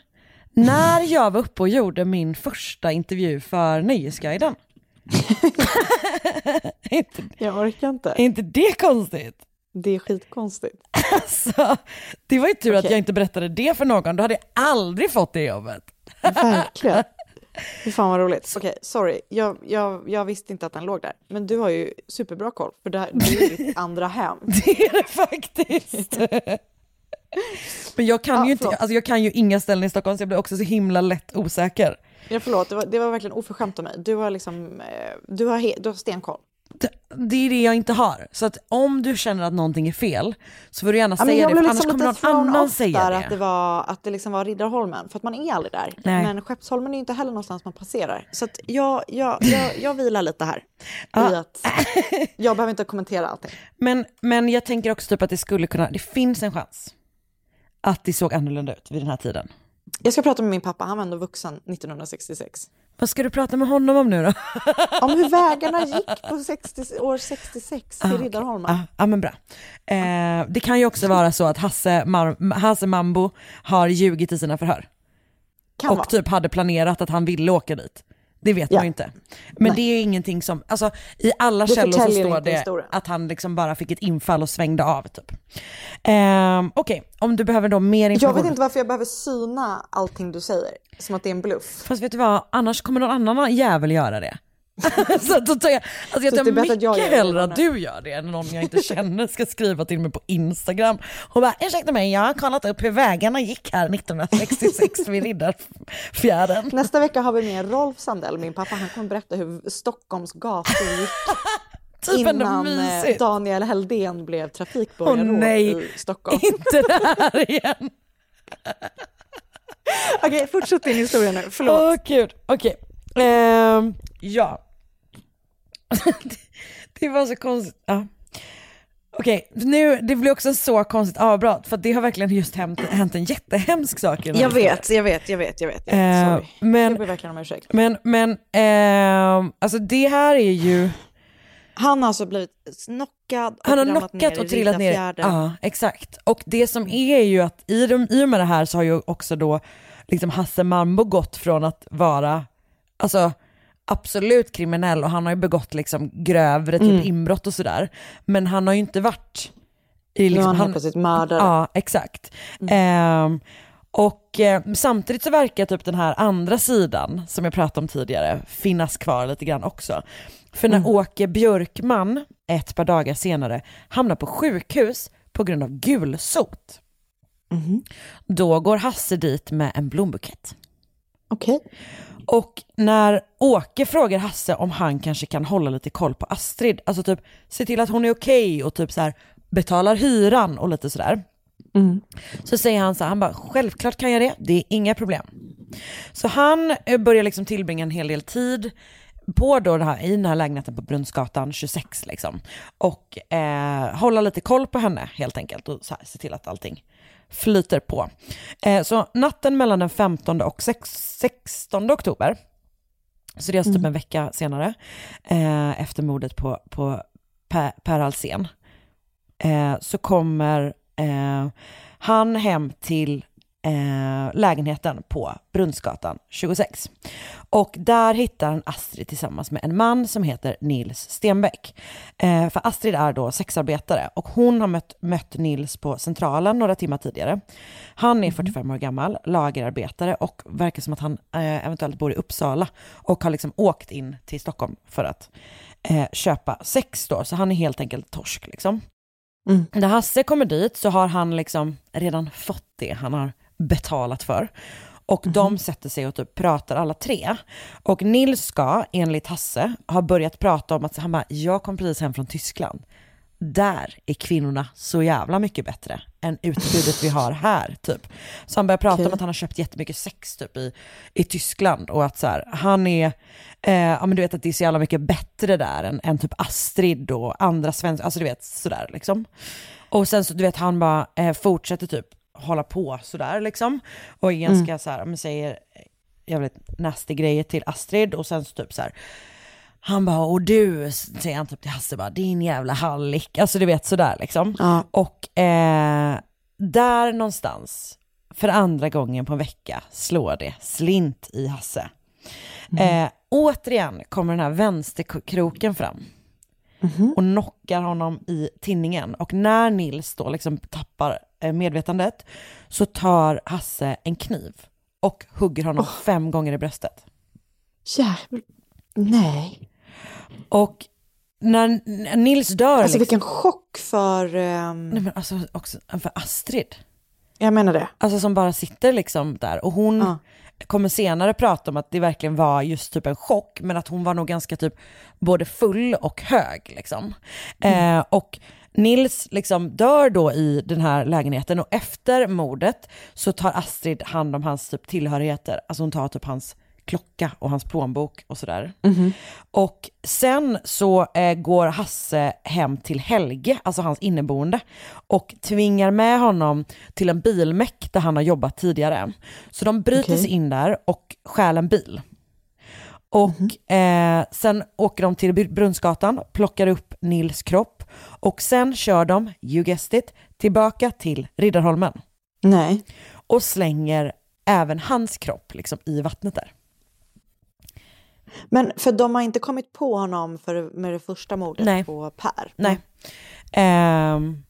när jag var uppe och gjorde min första intervju för Nöjesguiden. inte, Jag orkar inte. är inte det konstigt? Det är skitkonstigt. Alltså, det var ju tur att Okej. jag inte berättade det för någon, då hade jag aldrig fått det jobbet. Verkligen. Fy fan vad roligt. Okej, sorry. Jag, jag, jag visste inte att den låg där. Men du har ju superbra koll, för det, här, det är ditt andra hem. Det är det faktiskt. Men jag kan, Ja, ju inte, förlåt. alltså jag kan ju inga ställen i Stockholm så jag blir också så himla lätt osäker. Ja, förlåt, det var, det var verkligen oförskämt av mig. Du har liksom, eh, du har, he, du har stenkoll. Det, är det jag inte har. Så att om du känner att någonting är fel så får du gärna Ja, säga det, för annars liksom kommer någon annan säga det. att det var, att det liksom var Riddarholmen, för att man är aldrig där. Nej. Men Skeppsholmen är ju inte heller någonstans man passerar. Så att jag, jag, jag, jag vilar lite här. Ja. att jag behöver inte kommentera allting. Men, men jag tänker också typ att det skulle kunna, det finns en chans att det såg annorlunda ut vid den här tiden. Jag ska prata med min pappa, han var ändå vuxen 1966. Vad ska du prata med honom om nu då? Om hur vägarna gick på 60, år 66 till Ah. Riddarholmen. Ja, ja men bra. Eh, det kan ju också vara så att Hasse, Mar- Hasse Mambo har ljugit i sina förhör. Kan och vara. typ hade planerat att han ville åka dit. Det vet Ja. man ju inte. Men Nej. det är ingenting som, alltså i alla Det källor så står det historien. att han liksom bara fick ett infall och svängde av typ. Ehm, Okej, om du behöver då mer Jag information. vet inte varför jag behöver syna allting du säger, som att det är en bluff. Fast vet du vad, annars kommer någon annan jävel göra det. så då tar jag, alltså jag Så jag mycket det hellre att du gör det än någon jag inte känner ska skriva till mig på Instagram och bara ursäkta mig, jag har kollat upp hur vägarna gick här 1966 vid Riddarfjärden. Nästa vecka har vi med Rolf Sandell, min pappa. Han kommer berätta hur Stockholms gator gick Typ innan eh. Daniel Heldén blev trafikborgarråd nej, i Stockholm. inte det här igen. Okej, fortsätt din historia nu. Förlåt. Åh gud, okej. Ehm, ja. det, var så konstigt. Ja. Okej, nu, det blir också så konstigt avbrott för det har verkligen just hänt, hänt en jättehemsk sak i den här Jag vet, jag vet, jag vet, jag vet. Jag vet. Eh, Sorry. men, Jag ber verkligen om ursäkt. men, men, ehm, alltså det här är ju, Han har alltså blivit knockad och han har knockat och trillat ner. Ja, exakt. Och det som är ju att i, de, i och med det här så har ju också då liksom Hasse Mambo gått från att vara, alltså absolut kriminell och han har ju begått liksom grövre typ Mm. inbrott och sådär. Men han har ju inte varit i Nu är liksom, han plötsligt mördare. Mm. Ja, exakt. Ehm, och eh, samtidigt så verkar typ den här andra sidan som jag pratade om tidigare finnas kvar lite grann också. För när Mm. Åke Björkman ett par dagar senare hamnar på sjukhus på grund av gulsot, Mhm. då går Hasse dit med en blombukett. Okej. Och när Åke frågar Hasse om han kanske kan hålla lite koll på Astrid, alltså typ se till att hon är okej och typ så här betalar hyran och lite sådär. Mm. Så säger han så här, han bara självklart kan jag det, det är inga problem. Så han eh, börjar liksom tillbringa en hel del tid på då det här, i den här lägenheten på Brunnsgatan 26 liksom. Och eh, hålla lite koll på henne helt enkelt och så här, se till att allting flyter på. Eh, så natten mellan den 15 och sex- 16 oktober, så det är alltså typ en vecka senare, eh, efter mordet på, på Per, per Alsen, eh, så kommer han hem till eh, lägenheten på Brunnsgatan 26. Och där hittar han Astrid tillsammans med en man som heter Nils Stenbeck. Eh, för Astrid är då sexarbetare och hon har mött, mött Nils på Centralen några timmar tidigare. Han är 45 år gammal, lagerarbetare och verkar som att han eh, eventuellt bor i Uppsala och har liksom åkt in till Stockholm för att eh, köpa sex då, så han är helt enkelt torsk liksom. Mm. När Hasse kommer dit så har han liksom redan fått det han har betalat för. Och de sätter sig och typ pratar alla tre. Och Nils ska, enligt Hasse, ha börjat prata om att han bara, jag kom precis hem från Tyskland. Där är kvinnorna så jävla mycket bättre än utbudet vi har här, typ. Så han börjar prata om Okej. att han har köpt jättemycket sex typ i, i Tyskland och att så här, han är, eh, ja men du vet att det är så jävla mycket bättre där än, än typ Astrid och andra svenskar, alltså du vet sådär liksom. Och sen så du vet han bara eh, fortsätter typ hålla på sådär liksom. Och är ganska så här, men säger jävligt nasty grejer till Astrid och sen så typ så här. Han bara, och du, säger han typ till Hasse bara, din jävla hallick. Alltså du vet sådär liksom. Ja. Och eh, där någonstans, för andra gången på en vecka, slår det slint i Hasse. Eh, återigen kommer den här vänsterkroken fram och knockar honom i tinningen. Och när Nils då liksom tappar medvetandet så tar Hasse en kniv och hugger honom fem gånger i bröstet. Jävlar. Nej. Och när Nils dör, Alltså liksom, vilken chock för... ehm, nej, men alltså också för Astrid, jag menar det. alltså som bara sitter liksom där och hon Ja. kommer senare prata om att det verkligen var just typ en chock, men att hon var nog ganska typ både full och hög liksom. Mm. Eh, och Nils liksom dör då i den här lägenheten och efter mordet så tar Astrid hand om hans typ tillhörigheter, alltså hon tar typ hans klocka och hans plånbok och sådär. Och sen så eh, går Hasse hem till Helge, alltså hans inneboende, och tvingar med honom till en bilmäck där han har jobbat tidigare. Så de bryter Okej. sig in där och stjäl en bil. Och eh, sen åker de till Br- Brunnsgatan, plockar upp Nils kropp och sen kör de, you guessed it, tillbaka till Riddarholmen Nej. och slänger även hans kropp liksom i vattnet där. Men för de har inte kommit på honom för, med det första mordet Nej. på Per? Nej. Ehm,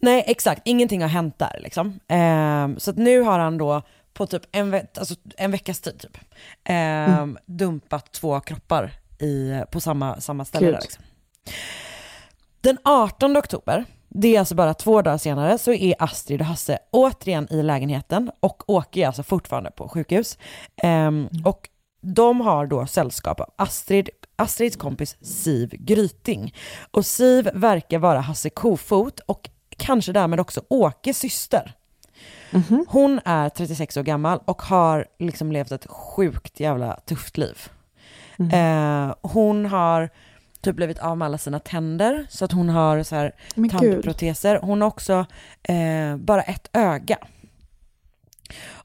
nej, exakt. Ingenting har hänt där liksom. Ehm, så nu har han då på typ en, ve- alltså en veckas tid typ, ehm, dumpat två kroppar i, på samma, samma ställe där liksom. Den 18 oktober, det är alltså bara två dagar senare, så är Astrid och Hasse återigen i lägenheten och Åke är alltså fortfarande på sjukhus. Ehm, Och de har då sällskap av Astrid, Astrids kompis Siv Gryting. Och Siv verkar vara Hasse Kofot och kanske därmed också Åkes syster. Hon är 36 år gammal och har liksom levt ett sjukt jävla tufft liv. Eh, hon har typ blivit av med alla sina tänder så att hon har så här Men gud. tandproteser. Hon har också eh, bara ett öga.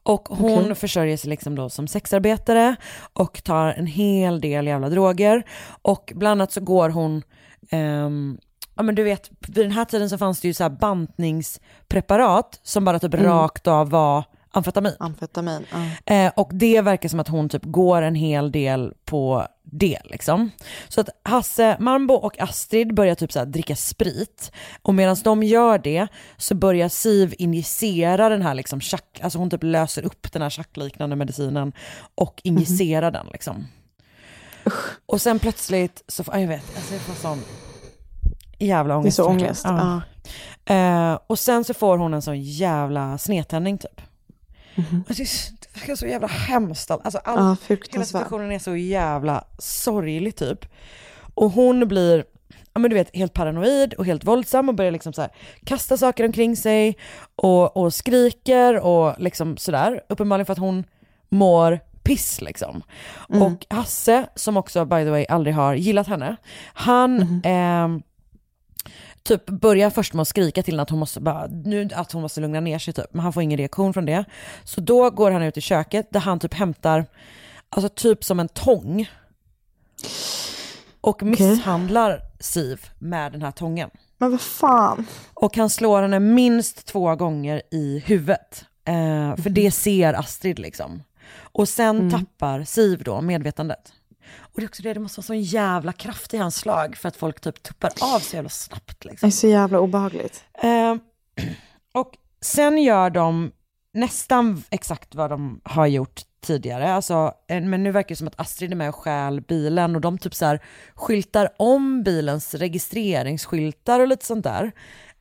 Och hon Okej. försörjer sig liksom då som sexarbetare och tar en hel del jävla droger. Och bland annat så går hon, ehm, ja men du vet, vid den här tiden så fanns det ju så här bantningspreparat som bara typ rakt av var amfetamin. Amfetamin. Ja. Eh, och det verkar som att hon typ går en hel del på det liksom. Så att Hasse Marmbo och Astrid börjar typ så dricka sprit. Och medan de gör det så börjar Siv injicera den här liksom chack, alltså hon typ löser upp den här chackliknande medicinen och injicerar den liksom. Och sen plötsligt så ja, jag vet, alltså jag får sån jävla Det är ångest. så ångest. Ja. Ja. Eh, och sen så får hon en sån jävla snedtändning typ. Mhm. Och det, är- verkar så jävla hemskt. Alltså all, Ja, hela situationen är så jävla sorglig typ. Och hon blir, ja men du vet, helt paranoid och helt våldsam och börjar liksom så här kasta saker omkring sig och, och skriker och liksom sådär. Uppenbarligen för att hon mår piss liksom. Och Hasse, som också by the way aldrig har gillat henne, han ehm, typ börjar först med att skrika till henne att hon måste, bara, nu, att hon måste lugna ner sig typ, men han får ingen reaktion från det. Så då går han ut i köket där han typ hämtar, alltså typ som en tång och misshandlar Siv med den här tången. Men vad fan. Och han slår henne minst två gånger i huvudet. Eh, för det ser Astrid liksom. Och sen tappar Siv då medvetandet. Och det är också det, det måste vara sån jävla kraft i hans slag för att folk typ tuppar av så jävla snabbt Det liksom. är så jävla obehagligt. Eh, och sen gör de nästan exakt vad de har gjort tidigare. Alltså, men nu verkar det som att Astrid är med och stjäl bilen och de typ så här skyltar om bilens registreringsskyltar och lite sånt där.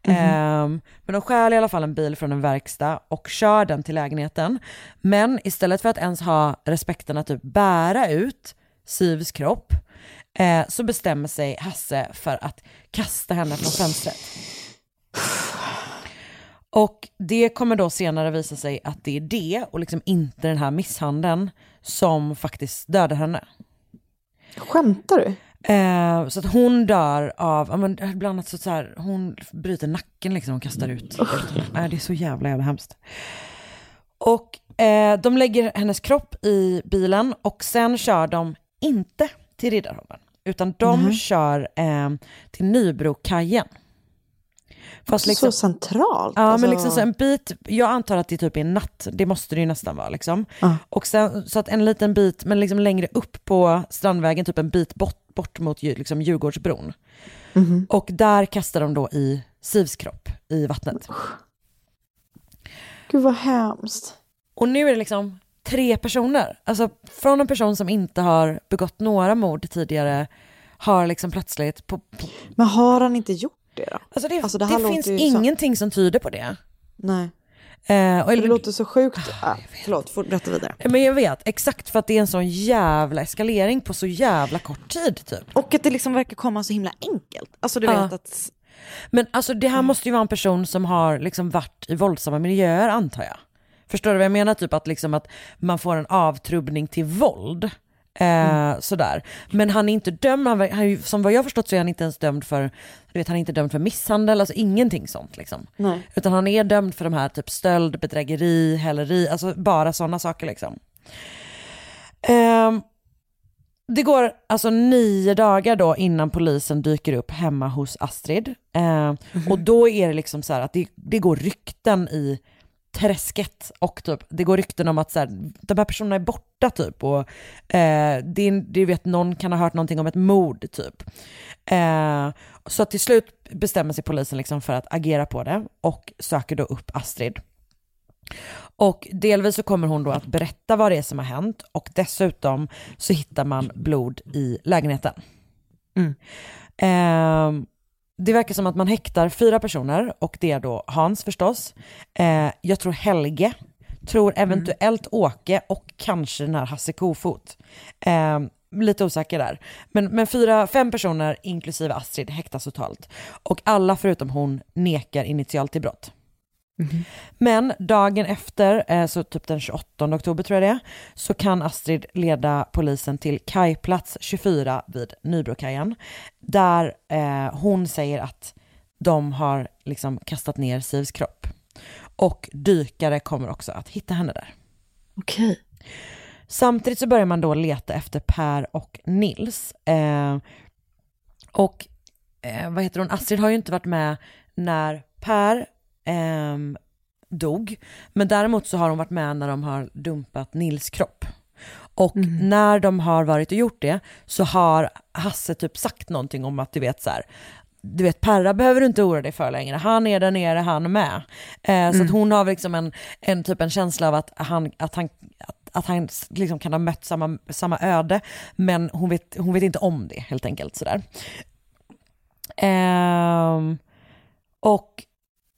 Ehm, men de stjäl i alla fall en bil från en verkstad och kör den till lägenheten. Men istället för att ens ha respekten att typ bära ut Sivs kropp eh, så bestämmer sig Hasse för att kasta henne från fönstret. Och det kommer då senare visa sig att det är det och liksom inte den här misshandeln som faktiskt dödar henne. Skämtar du? Eh, så att hon dör av, men bland annat så, så här, hon bryter nacken liksom och kastar ut. Eh, det är så jävla jävla hemskt. Och eh, de lägger hennes kropp i bilen och sen kör de inte till Riddarholmen, utan de kör eh, till Nybrokajen. Fast liksom, Så centralt. ja, alltså. men liksom så en bit, jag antar att det typ är natt, det måste det ju nästan vara liksom. Ja. Och sen, så att en liten bit, men liksom längre upp på Strandvägen, typ en bit bort, bort mot liksom Djurgårdsbron. Mhm. Och där kastar de då i Sivs kropp i vattnet. Gud vad hemskt. Och nu är det liksom tre personer. Alltså från en person som inte har begått några mord tidigare har liksom plötsligt på... på Men har han inte gjort det då? alltså det, Alltså, det det, finns så- ingenting som tyder på det. Nej. Eh, och, det låter så sjukt. Ah, förlåt, fort- berätta vidare. Men jag vet, exakt för att det är en sån jävla eskalering på så jävla kort tid typ. Och att det liksom verkar komma så himla enkelt. Alltså du vet att... Men alltså det här måste ju vara en person som har liksom varit i våldsamma miljöer antar jag. Förstår du vad jag menar? Typ att, liksom att man får en avtrubbning till våld. Eh, Sådär. Men han är inte dömd, han, han, som vad jag förstått så är han inte ens dömd för, du vet han är inte dömd för misshandel, alltså ingenting sånt liksom. Nej. Utan han är dömd för de här typ stöld, bedrägeri, häleri, alltså bara sådana saker liksom. Ehm, det går alltså nio dagar då innan polisen dyker upp hemma hos Astrid. Ehm, Och då är det liksom så här att det, det går rykten i träsket och typ, det går rykten om att så här, de här personerna är borta typ och eh, det, det vet någon kan ha hört någonting om ett mord typ. Eh, så till slut bestämmer sig polisen liksom för att agera på det och söker då upp Astrid. Och delvis så kommer hon då att berätta vad det är som har hänt och dessutom så hittar man blod i lägenheten. Mm. Eh, det verkar som att man häktar fyra personer och det är då Hans förstås, eh, jag tror Helge, tror eventuellt Åke och kanske den här Hasse Kofot. Eh, lite osäker där. Men, men fyra, fem personer inklusive Astrid häktas totalt. Och alla förutom hon nekar initialt till brott. Men dagen efter, eh, så typ den 28 oktober tror jag det är, så kan Astrid leda polisen till kajplats 24 vid Nybrokajen. Där eh, hon säger att de har liksom kastat ner Sivs kropp. Och dykare kommer också att hitta henne där. Okej. Samtidigt så börjar man då leta efter Per och Nils. Eh, och eh, vad heter hon, Astrid har ju inte varit med när Per ehm, dog. Men däremot så har hon varit med när de har dumpat Nils kropp. Och när de har varit och gjort det så har Hasse typ sagt någonting om att du vet så här, du vet Perra behöver du inte oroa dig för längre, han är där nere han med. Eh, så att hon har liksom en, en typ en känsla av att han, att han, att, att han liksom kan ha mött samma, samma öde, men hon vet, hon vet inte om det helt enkelt. Sådär. Ehm, och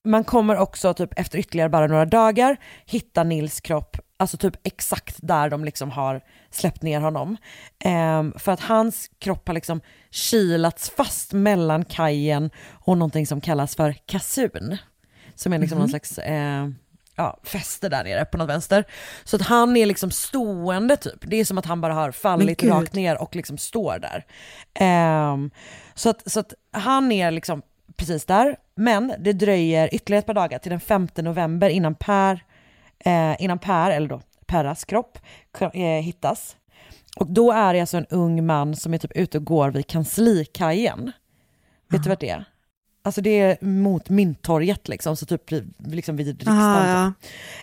man kommer också typ efter ytterligare bara några dagar hitta Nils kropp, alltså typ exakt där de liksom har släppt ner honom. Ehm, för att hans kropp har liksom kilats fast mellan kajen och någonting som kallas för kasun. Som är liksom någon slags eh, ja, fäste där nere på något vänster. Så att han är liksom stående typ. Det är som att han bara har fallit rakt ner och liksom står där. Ehm, så, att, så att han är liksom precis där. Men det dröjer ytterligare ett par dagar till den 5 november innan Per, eh, innan Per eller då Perras kropp eh, hittas. Och då är det alltså en ung man som är typ ute och går vid kanslikajen. Vet du vart det är? Alltså det är mot Mynttorget liksom, så typ liksom vid riksdagen. Ah,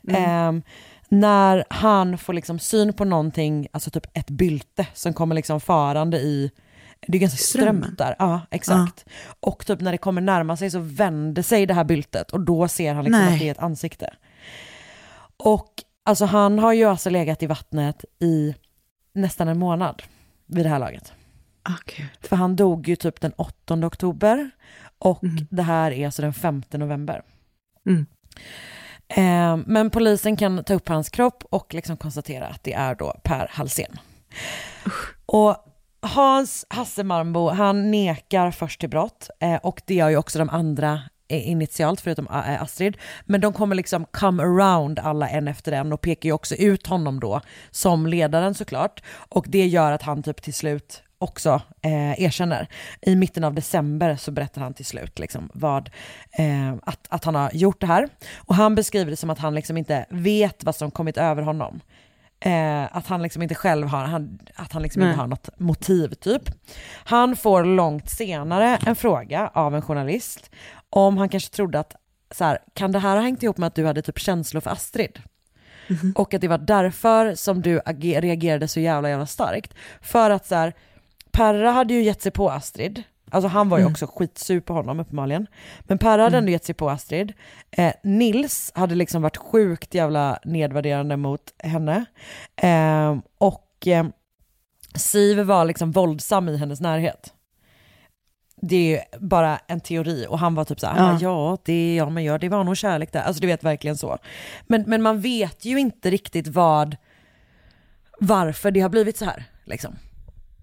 typ. Ehm, när han får liksom syn på någonting, alltså typ ett bylte som kommer liksom farande i, det är ganska strömt där. Ja, exakt. Och typ när det kommer närma sig så vänder sig det här byltet och då ser han liksom Nej. att det är ett ansikte. Och alltså han har ju alltså legat i vattnet i nästan en månad vid det här laget. Ah, gud. För han dog ju typ den 8 oktober och Mm. det här är alltså den 5 november. Mm. Eh, men polisen kan ta upp hans kropp och liksom konstatera att det är då Per Halsén. Och Hans Hasse Malmbo, han nekar först till brott eh, och det gör ju också de andra eh, initialt förutom eh, eh, Astrid. Men de kommer liksom come around alla en efter en och pekar ju också ut honom då som ledaren såklart. Och det gör att han typ till slut också eh, erkänner. I mitten av december så berättar han till slut liksom vad, eh, att, att han har gjort det här. Och han beskriver det som att han liksom inte vet vad som kommit över honom. Eh, att han liksom inte själv har, han, att han liksom Nej. inte har något motiv typ. Han får långt senare en fråga av en journalist om han kanske trodde att så här, kan det här ha hängt ihop med att du hade typ känslor för Astrid? Och att det var därför som du ager- reagerade så jävla jävla starkt. För att så här, Perra hade ju gett sig på Astrid, alltså han var ju också skitsur på honom uppenbarligen. Men Perra hade ändå gett sig på Astrid. Eh, Nils hade liksom varit sjukt jävla nedvärderande mot henne. Eh, och eh, Siv var liksom våldsam i hennes närhet. Det är bara en teori och han var typ såhär, Ja. ja, ja, det, ja men ja, det var nog kärlek där. Alltså du vet verkligen så. Men, men man vet ju inte riktigt vad, varför det har blivit så här. Liksom.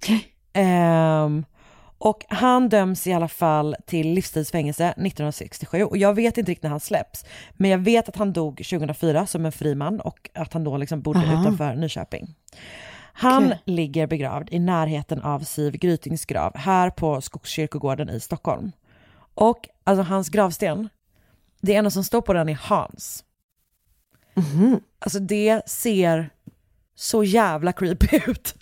Ehm, och han döms i alla fall till livstidsfängelse 1967 och jag vet inte riktigt när han släpps. Men jag vet att han dog 2004 som en fri man och att han då liksom bodde Aha. utanför Nyköping. Han Okej. ligger begravd i närheten av Siv Grytings grav här på Skogskyrkogården i Stockholm. Och alltså hans gravsten, det enda som står på den är Hans. Alltså det ser så jävla creepy ut.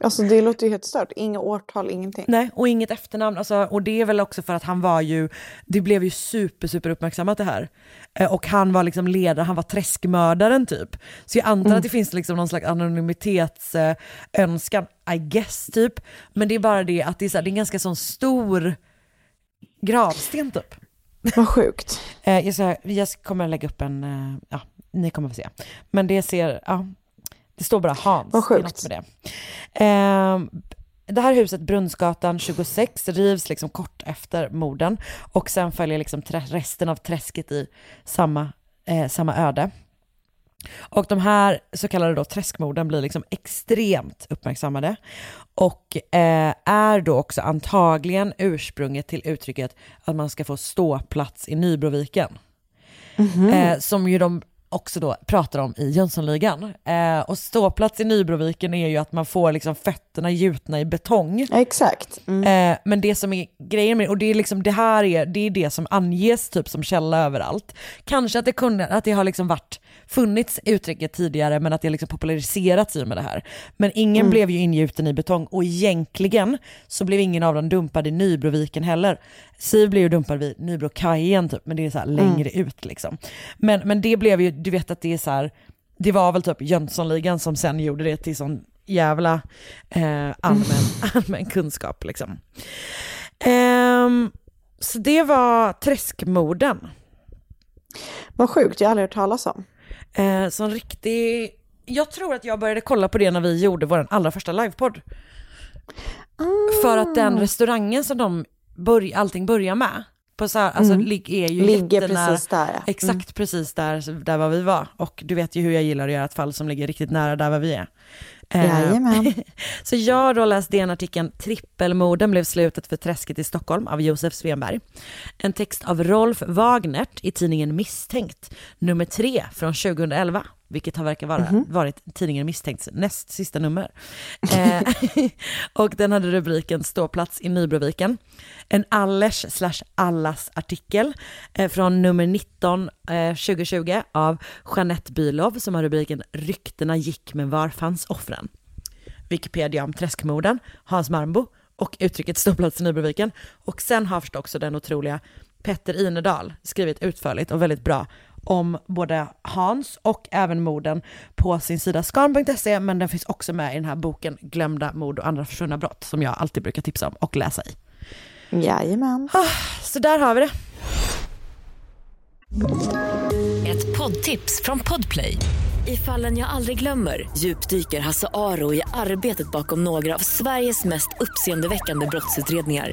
Alltså det låter ju helt stört. Inga årtal, ingenting. Nej, och inget efternamn. Alltså, och det är väl också för att han var ju, det blev ju super, super uppmärksammat det här. Eh, och han var liksom ledare, han var träskmördaren typ. Så jag antar att det finns liksom någon slags anonymitetsönskan, I guess typ. Men det är bara det att det är, så här, det är en ganska sån stor gravsten typ. Vad sjukt. Eh, jag, ska, jag kommer lägga upp en, eh, ja, ni kommer få se. Men det ser, ja, det står bara Hans. Vad Det sjukt. med det. Ehm, det här huset, Brunnsgatan 26, rivs liksom kort efter morden och sen följer liksom resten av träsket i samma, eh, samma öde. Och de här så kallade då träskmorden blir liksom extremt uppmärksammade och eh, är då också antagligen ursprunget till uttrycket att man ska få ståplats i Nybroviken. Eh, som ju de också då pratar om i Jönssonligan. Eh, och ståplats i Nybroviken är ju att man får liksom fötterna gjutna i betong. Exakt. Mm. Eh, men det som är grejen med och det är liksom det här är det, är det som anges typ som källa överallt. Kanske att det, kunde, att det har liksom varit, funnits uttrycket tidigare men att det har liksom populariserats i och med det här. Men ingen blev ju ingjuten i betong och egentligen så blev ingen av dem dumpad i Nybroviken heller. Siv blev ju dumpad vid Nybrokajen typ men det är så här längre ut liksom. Men, men det blev ju, du vet att det är så här, det var väl typ Jönssonligan som sen gjorde det till sån jävla eh, allmän, allmän kunskap liksom. Ehm, så det var träskmorden. Vad sjukt, jag har aldrig hört talas om. Eh, som riktig... Jag tror att jag började kolla på det när vi gjorde vår allra första livepodd. För att den restaurangen som de börj- allting börjar med, på så här, alltså, lig- är ju Ligger precis där, ja. Exakt precis där, där var vi var. Och du vet ju hur jag gillar att göra ett fall som ligger riktigt nära där var vi är. Eh, Jajamän. Så jag har då läst DN-artikeln Trippelmorden blev slutet för träsket i Stockholm av Josef Svenberg. En text av Rolf Wagnert i tidningen Misstänkt, nummer tre från 2011, vilket har verkar vara, varit tidningen Misstänkts näst sista nummer. Eh, och den hade rubriken Ståplats i Nybroviken. En Allers slash Allas artikel eh, från nummer 19 eh, 2020 av Jeanette Bylov som har rubriken Ryktena gick men var fanns offren? Wikipedia om träskmorden, Hans Marmbo och uttrycket ståplats i Nybroviken. Och sen har förstås också den otroliga Petter Inedal skrivit utförligt och väldigt bra om både Hans och även morden på sin sida skan.se men den finns också med i den här boken Glömda mord och andra försvunna brott som jag alltid brukar tipsa om och läsa i. Jajamän. Så där har vi det. Ett poddtips från Podplay. I fallen jag aldrig glömmer djupdyker Hasse Aro i arbetet bakom några av Sveriges mest uppseendeväckande brottsutredningar.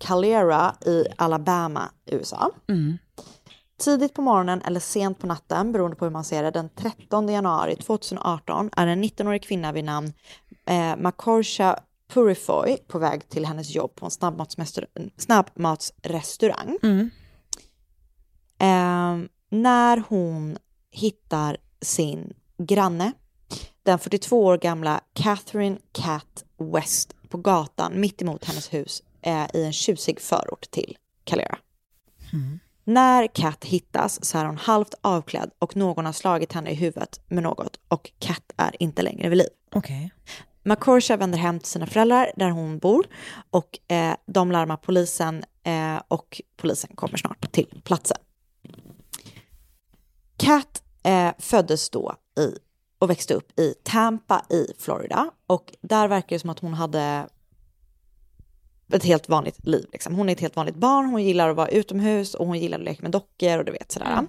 Calera i Alabama, USA. Tidigt på morgonen eller sent på natten, beroende på hur man ser det, den 13 januari 2018 är en 19-årig kvinna vid namn eh, Makorsha Purifoy på väg till hennes jobb på en snabbmatsrestaurang. snabbmatsrestaurang. Eh, när hon hittar sin granne, den 42 år gamla Catherine Cat West på gatan mitt emot hennes hus eh, i en tjusig förort till Calera. När Cat hittas så är hon halvt avklädd och någon har slagit henne i huvudet med något och Cat är inte längre vid liv. Okej. Makorsha vänder hem till sina föräldrar där hon bor och eh, de larmar polisen eh, och polisen kommer snart till platsen. Kat eh, föddes då i och växte upp i Tampa i Florida och där verkar det som att hon hade ett helt vanligt liv. Liksom. Hon är ett helt vanligt barn, hon gillar att vara utomhus och hon gillar att leka med dockor och du vet sådär.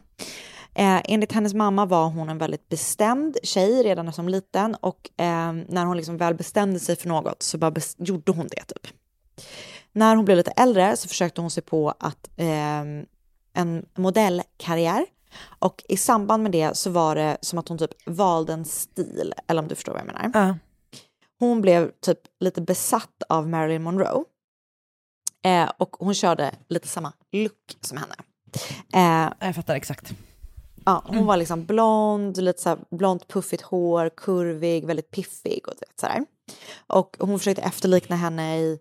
Eh, enligt hennes mamma var hon en väldigt bestämd tjej redan som liten och eh, när hon liksom väl bestämde sig för något så bara gjorde hon det typ. När hon blev lite äldre så försökte hon sig på att eh, en modellkarriär och i samband med det så var det som att hon typ valde en stil, eller om du förstår vad jag menar. Ja. Hon blev typ lite besatt av Marilyn Monroe. Eh, och hon körde lite samma look som henne. Eh, Jag fattar exakt. ja, hon var liksom blond, lite så här blont puffigt hår, kurvig, väldigt piffig och vet sådär. Och hon försökte efterlikna henne i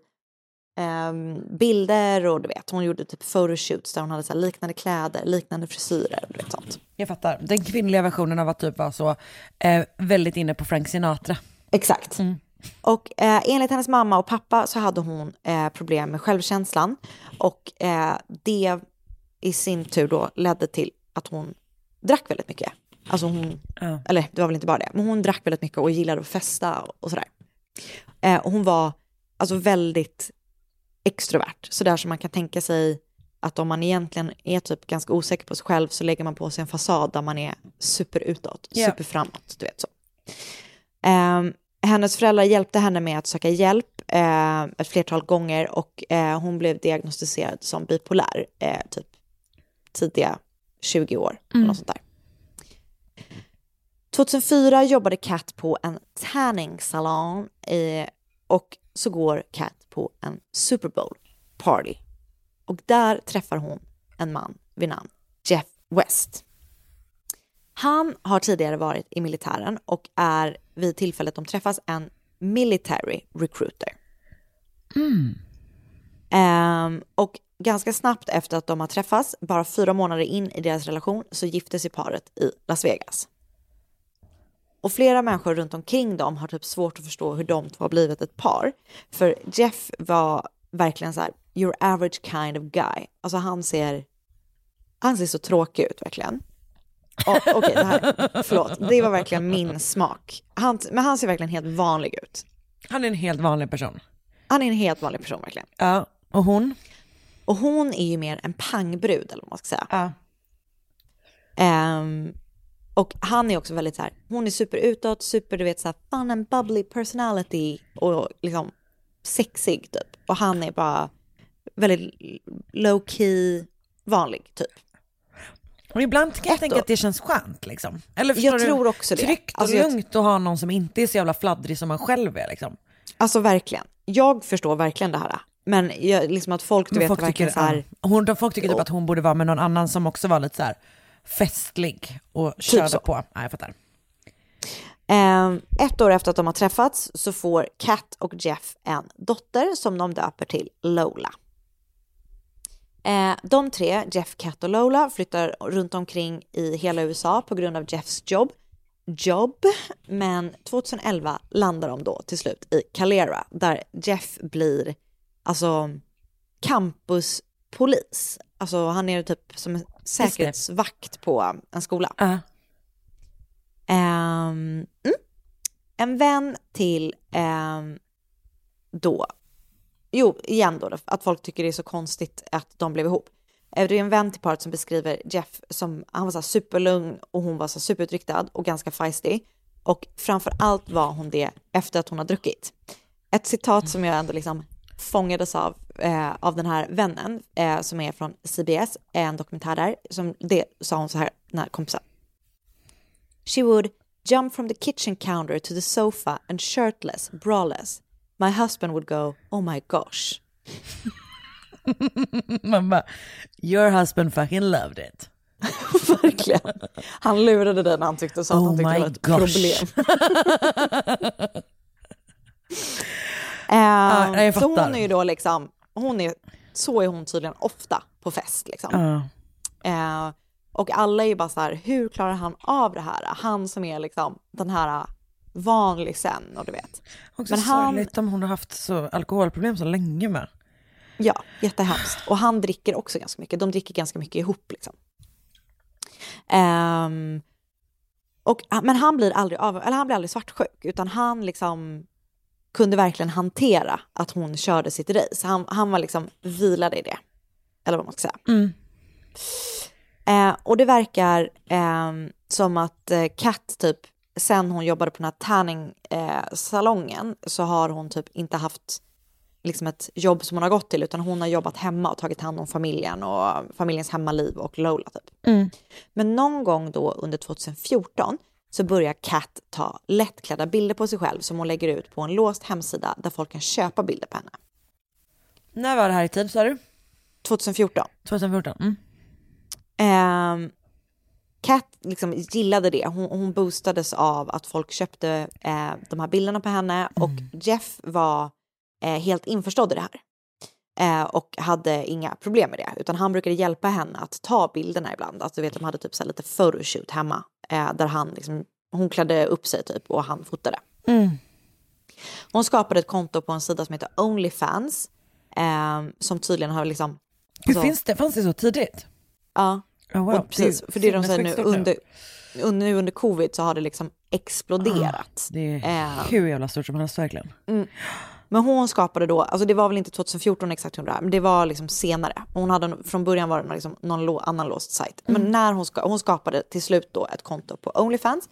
ehm, bilder och du vet, hon gjorde typ photoshoots där hon hade så här liknande kläder, liknande frisyrer och du vet sånt. Jag fattar. Den kvinnliga versionen av att typ vara så eh, väldigt inne på Frank Sinatra. Exakt. Och eh, enligt hennes mamma och pappa så hade hon eh, problem med självkänslan och eh, det i sin tur då ledde till att hon drack väldigt mycket. Alltså hon, Ja. eller det var väl inte bara det, men hon drack väldigt mycket och gillade att festa och, och sådär. Eh, och hon var alltså väldigt extrovert, sådär som man kan tänka sig att om man egentligen är typ ganska osäker på sig själv så lägger man på sig en fasad där man är superutåt, Ja. superframåt, du vet så. Ehm, hennes föräldrar hjälpte henne med att söka hjälp eh, ett flertal gånger och eh, hon blev diagnostiserad som bipolär, eh, typ tidiga 20 år, eller något sånt där. 2004 jobbade Kat på en tanning salon eh, och så går Kat på en Super Bowl party. Och där träffar hon en man vid namn Jeff West. Han har tidigare varit i militären och är vid tillfället de träffas en military recruiter. Ehm, och ganska snabbt efter att de har träffats, bara fyra månader in i deras relation, så gifte sig paret i Las Vegas. Och flera människor runt omkring dem har typ svårt att förstå hur de två har blivit ett par. För Jeff var verkligen så här, your average kind of guy. Alltså han ser, han ser så tråkig ut verkligen. Och, Okej, det här, förlåt, det var verkligen min smak. Han, men han ser verkligen helt vanlig ut. Han är en helt vanlig person. Han är en helt vanlig person verkligen. Ja, och hon? Och hon är ju mer en pangbrud eller vad man ska säga. Ja. Ehm, och han är också väldigt så här, hon är super utåt, super du vet så här fun and bubbly personality och liksom sexig typ. Och han är bara väldigt low key, vanlig typ. Och ibland kan jag tänka att det känns skönt liksom. Eller Jag förstår tror du? också det. Tryggt och Alltså, jag- lugnt att ha någon som inte är så jävla fladdrig som man själv är liksom. Alltså verkligen. Jag förstår verkligen det här. Men jag, liksom att folk, du Men vet, folk verkligen tycker, så här, hon, de folk tycker typ att hon borde vara med någon annan som också var lite så här festlig och körde så. på. Ja, jag fattar. Ehm, ett år efter att de har träffats så får Kat och Jeff en dotter som de döper till Lola. Eh, de tre, Jeff, Kat och Lola, flyttar runt omkring i hela USA på grund av Jeffs jobb. Jobb, men 2011 landar de då till slut i Calera där Jeff blir alltså campuspolis. Alltså han är typ som en säkerhetsvakt på en skola. Ja. Ehm, mm. En vän till ehm, då, jo igen då, att folk tycker det är så konstigt att de blev ihop. Eh, det är en vän till paret som beskriver Jeff som, han var så superlugn och hon var så superutriktad superutryktad och ganska feisty. Och framför allt var hon det efter att hon har druckit. Ett citat som jag ändå liksom fångades av eh, av den här vännen eh, som är från CBS, en dokumentär där, som det sa hon så här, den här kompisen. She would jump from the kitchen counter to the sofa and shirtless, braless. My husband would go, oh my gosh. Man bara, your husband fucking loved it. Verkligen. Han lurade när han tyckte så att Oh han tyckte my det var ett gosh. problem. Eh, Ja, jag så hon är ju då liksom, hon är, så är hon tydligen ofta på fest liksom. Ja. Eh, och alla är ju bara så här, hur klarar han av det här? Han som är liksom den här vanlig sen och du vet. Också Men han, sorgligt om hon har haft så alkoholproblem så länge med. ja, jättehemskt. Och han dricker också ganska mycket. De dricker ganska mycket ihop liksom. Ehm, och, men han blir aldrig av, eller han blir aldrig svartsjuk, utan han liksom kunde verkligen hantera att hon körde sitt race. Han, han var liksom vilade i det. Eller vad man ska säga. Mm. Eh, och det verkar eh, som att eh, Kat typ, sen hon jobbade på den här tanning-salongen eh, så har hon typ inte haft liksom ett jobb som hon har gått till, utan hon har jobbat hemma och tagit hand om familjen och familjens hemmaliv och Lola typ. Mm. Men någon gång då under 2014 så börjar Kat ta lättklädda bilder på sig själv som hon lägger ut på en låst hemsida där folk kan köpa bilder på henne. När var det här i tid sa du? 2014. 2014? Mm. Ehm, Kat liksom gillade det. Hon, hon boostades av att folk köpte eh, de här bilderna på henne och Jeff var eh, helt införstådd i det här. Eh, och hade inga problem med det, utan han brukade hjälpa henne att ta bilderna ibland. Alltså, du vet, de hade typ så lite photoshoot hemma eh, där han liksom, hon klädde upp sig typ och han fotade. Mm. Hon skapade ett konto på en sida som heter Onlyfans eh, som tydligen har liksom... Hur alltså- finns det? Fanns det så tidigt? Ja. Oh, wow. och precis, för det de säger nu under, under, under covid så har det liksom exploderat. Det är Eh, hur jävla stort som helst verkligen. mm. Men hon skapade då, alltså det var väl inte 2014 exakt hon det här, men det var liksom senare. Hon hade, från början var det liksom någon annan låst sajt. Men Mm. när hon, ska, hon skapade till slut då ett konto på Onlyfans,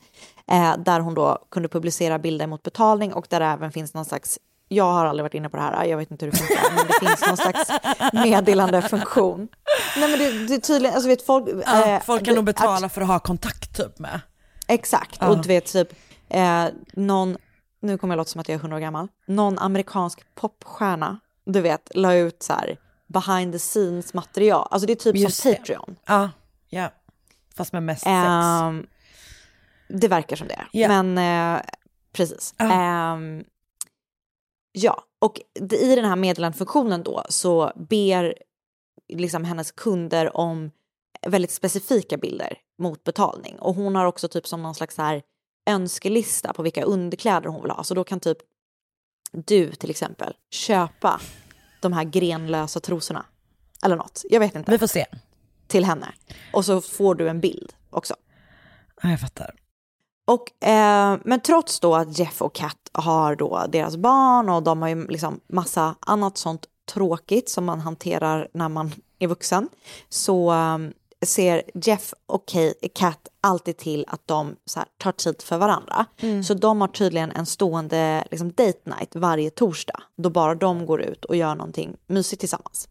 eh, där hon då kunde publicera bilder mot betalning och där det även finns någon slags, jag har aldrig varit inne på det här, jag vet inte hur det funkar, men det finns någon slags meddelandefunktion. Nej men det, det är tydligen, alltså vet folk... Ja, eh, folk kan det- nog betala för att ha kontakt typ med. Exakt, Ja. och du vet typ eh, någon, nu kommer jag låta som att jag är 100 år gammal, någon amerikansk popstjärna, du vet, la ut så här behind the scenes material, alltså det är typ Just som det. Patreon. Ja, ja. Fast med mest sex. Ehm, det verkar som det, Ja. men eh, precis. Ehm, ja, och i den här meddelandefunktionen då så ber liksom hennes kunder om väldigt specifika bilder mot betalning. Och hon har också typ som någon slags här önskelista på vilka underkläder hon vill ha. Så då kan typ du till exempel köpa de här grenlösa trosorna. Eller något, jag vet inte. Vi får se. Till henne. Och så får du en bild också. Ja, jag fattar. Och, eh, men trots då att Jeff och Kat har då deras barn och de har ju liksom massa annat sånt tråkigt som man hanterar när man är vuxen så eh, ser Jeff och Kat alltid till att de så här, tar tid för varandra. Mm. Så de har tydligen en stående liksom, date night varje torsdag då bara de går ut och gör någonting mysigt tillsammans.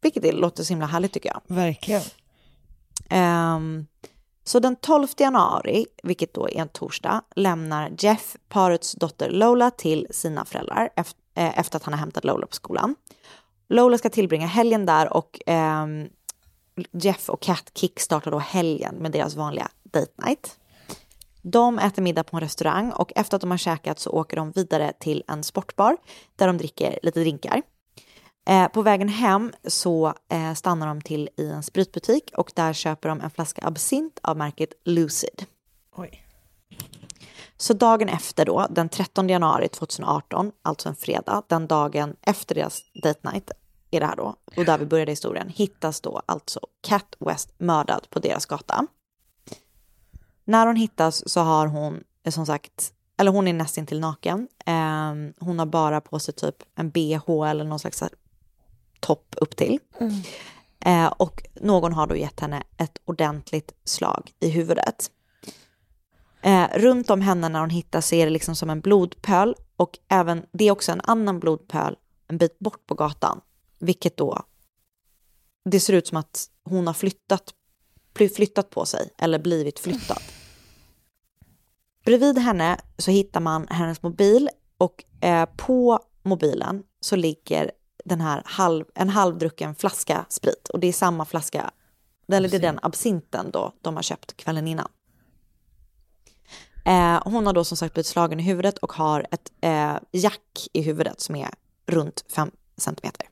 Vilket det låter så himla härligt tycker jag. Verkligen. Ehm, så den 12 januari, vilket då är en torsdag, lämnar Jeff parets dotter Lola till sina föräldrar eh, efter att han har hämtat Lola på skolan. Lola ska tillbringa helgen där och eh, Jeff och Kat kickstartar då helgen med deras vanliga date night. De äter middag på en restaurang och efter att de har käkat så åker de vidare till en sportbar där de dricker lite drinkar. Eh, på vägen hem så eh, stannar de till i en spritbutik och där köper de en flaska absint av märket Lucid. Oj. Så dagen efter då, den 13 januari 2018, alltså en fredag, den dagen efter deras date night är det här då, och där vi började historien, hittas då alltså Cat West mördad på deras gata. När hon hittas så har hon, eh, som sagt, eller hon är nästan till naken. Eh, hon har bara på sig typ en bh eller någon slags topp upp till. Eh, och någon har då gett henne ett ordentligt slag i huvudet. Eh, runt om henne när hon hittas ser det liksom som en blodpöl och även det är också en annan blodpöl en bit bort på gatan vilket då, det ser ut som att hon har flyttat, flyttat på sig eller blivit flyttad. Bredvid henne så hittar man hennes mobil och eh, på mobilen så ligger den här halv, en halvdrucken flaska sprit och det är samma flaska, eller det är den absinten då de har köpt kvällen innan. Eh, hon har då som sagt blivit slagen i huvudet och har ett eh, jack i huvudet som är runt 5 centimeter.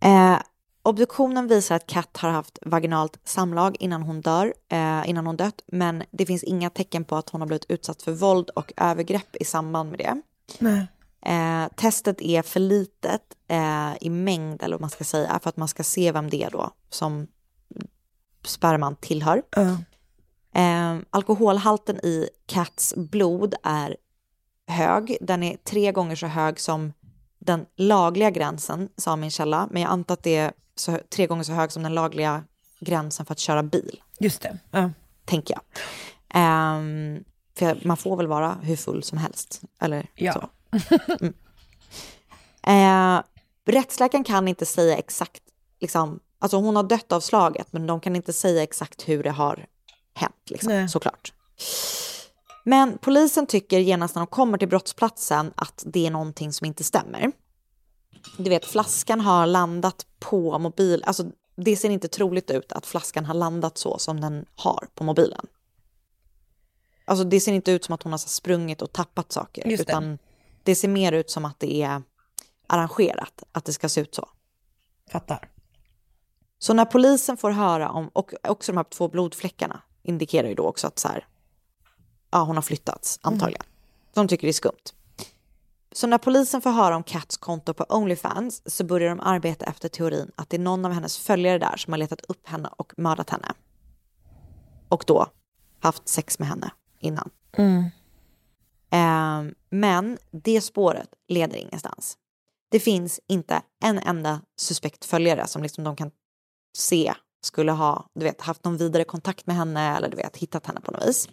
Eh, obduktionen visar att Kat har haft vaginalt samlag innan hon dör, eh, innan hon dött, men det finns inga tecken på att hon har blivit utsatt för våld och övergrepp i samband med det. Nej. Eh, testet är för litet eh, i mängd, eller vad man ska säga, för att man ska se vem det är då som sperman tillhör. Ja. Eh, alkoholhalten i Cats blod är hög. Den är tre gånger så hög som den lagliga gränsen, sa min källa. Men jag antar att det är så, tre gånger så hög som den lagliga gränsen för att köra bil. Just det. Ja. Tänker jag. Ehm, för man får väl vara hur full som helst. Eller Ja. så. Mm. Eh, rättsläkaren kan inte säga exakt, liksom, alltså hon har dött av slaget, men de kan inte säga exakt hur det har hänt, liksom, såklart. Men polisen tycker genast när de kommer till brottsplatsen att det är någonting som inte stämmer. Du vet, flaskan har landat på mobil, alltså det ser inte troligt ut att flaskan har landat så som den har på mobilen. Alltså det ser inte ut som att hon har sprungit och tappat saker, utan det ser mer ut som att det är arrangerat, att det ska se ut så. Fattar. Så när polisen får höra om, och också de här två blodfläckarna indikerar ju då också att så här, ja hon har flyttats antagligen. De tycker det är skumt. Så när polisen får höra om Cats konto på Onlyfans så börjar de arbeta efter teorin att det är någon av hennes följare där som har letat upp henne och mördat henne. Och då haft sex med henne innan. Mm. Eh, men det spåret leder ingenstans. Det finns inte en enda suspekt följare som liksom de kan se skulle ha du vet, haft någon vidare kontakt med henne eller du vet, hittat henne på något vis.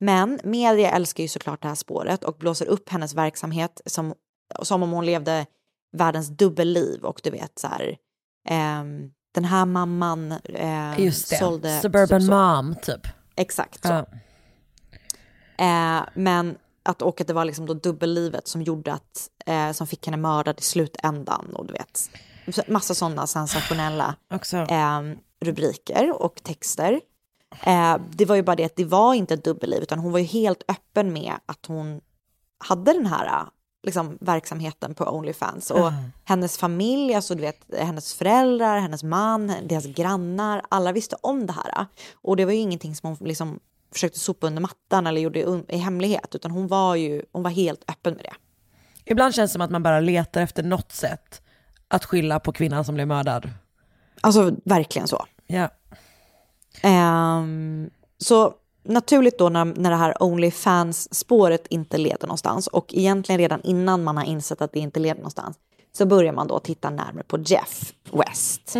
Men media älskar ju såklart det här spåret och blåser upp hennes verksamhet som, som om hon levde världens dubbelliv och du vet så här, ehm, den här mamman eh, Just det. sålde... Suburban så- så- mom, typ. Exakt så. Ja. Eh, men att, och att det var liksom då dubbellivet som gjorde att, eh, som fick henne mördad i slutändan och du vet, massa sådana sensationella eh, rubriker och texter. Eh, det var ju bara det att det var inte ett dubbelliv utan hon var ju helt öppen med att hon hade den här liksom, verksamheten på Onlyfans. Och Mm. hennes familj, alltså du vet, hennes föräldrar, hennes man, deras grannar, alla visste om det här. Och det var ju ingenting som hon liksom försökte sopa under mattan eller gjorde un- i hemlighet, utan hon var ju hon var helt öppen med det. Ibland känns det som att man bara letar efter något sätt att skylla på kvinnan som blev mördad. Alltså verkligen så. Ja. Ehm, så naturligt då när, när det här Onlyfans-spåret inte leder någonstans och egentligen redan innan man har insett att det inte leder någonstans så börjar man då titta närmare på Jeff West.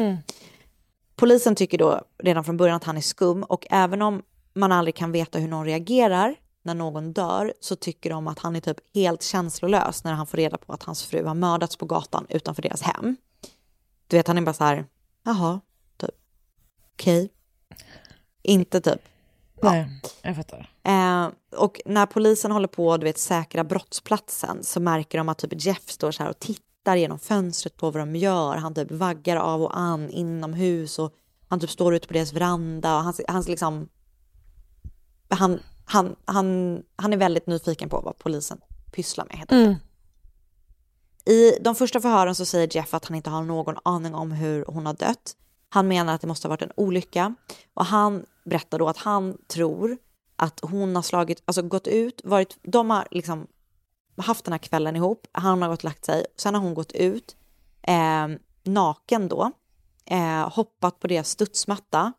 Polisen tycker då redan från början att han är skum och även om man aldrig kan veta hur någon reagerar när någon dör så tycker de att han är typ helt känslolös när han får reda på att hans fru har mördats på gatan utanför deras hem. Du vet, han är bara så här, jaha, typ, okej. Inte typ, Nej, jag fattar. Eh, och när polisen håller på att säkra brottsplatsen så märker de att typ Jeff står så här och tittar genom fönstret på vad de gör. Han typ vaggar av och an inomhus och han typ står ute på deras veranda och han, han liksom... Han, han, han, han är väldigt nyfiken på vad polisen pysslar med. helt enkelt. I de första förhören så säger Jeff att han inte har någon aning om hur hon har dött. Han menar att det måste ha varit en olycka och han berättar då att han tror att hon har slagit, alltså gått ut, varit, de har liksom haft den här kvällen ihop, han har gått och lagt sig, sen har hon gått ut, eh, naken då, eh, hoppat på deras studsmatta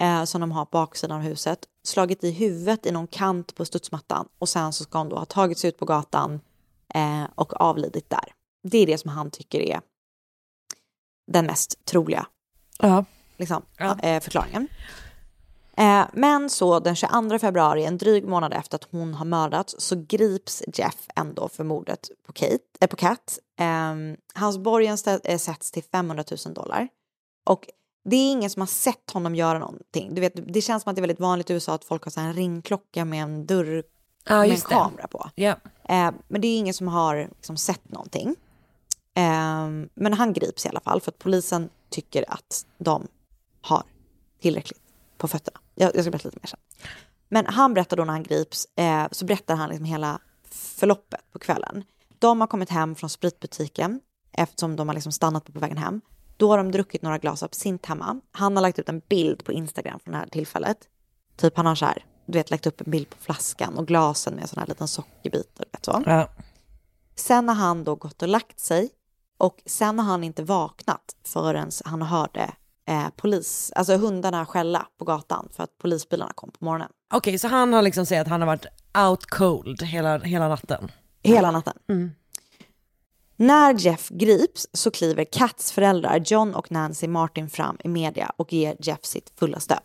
eh, som de har på baksidan av huset, slagit i huvudet i någon kant på studsmattan och sen så ska hon då ha tagit sig ut på gatan eh, och avlidit där. Det är det som han tycker är den mest troliga Ja. liksom, Ja. eh, förklaringen. Eh, men så den 22 februari, en dryg månad efter att hon har mördats, så grips Jeff ändå för mordet på, Kate, eh, på Kat. Eh, hans borgen eh, sätts till 500 000 dollar. Och det är ingen som har sett honom göra någonting. Du vet, det känns som att det är väldigt vanligt i USA att folk har så en ringklocka med en dörr Ja, med en just det. kamera på. Ja. Eh, men det är ingen som har liksom, sett någonting. Eh, men han grips i alla fall för att polisen tycker att de har tillräckligt på fötterna. Jag, jag ska berätta lite mer sen. Men han berättar då när han grips, eh, så berättar han liksom hela förloppet på kvällen. De har kommit hem från spritbutiken eftersom de har liksom stannat på, på vägen hem. Då har de druckit några glas absint hemma. Han har lagt ut en bild på Instagram från det här tillfället. Typ han har så här, du vet, lagt upp en bild på flaskan och glasen med sån här liten sockerbit. och Vet så. Ja. Sen har han då gått och lagt sig och sen har han inte vaknat förrän han hörde eh, polis, alltså hundarna skälla på gatan för att polisbilarna kom på morgonen. Okej, så han har liksom sagt att han har varit out cold hela, hela natten. Hela natten. Mm. När Jeff grips så kliver Cats föräldrar John och Nancy Martin fram i media och ger Jeff sitt fulla stöd.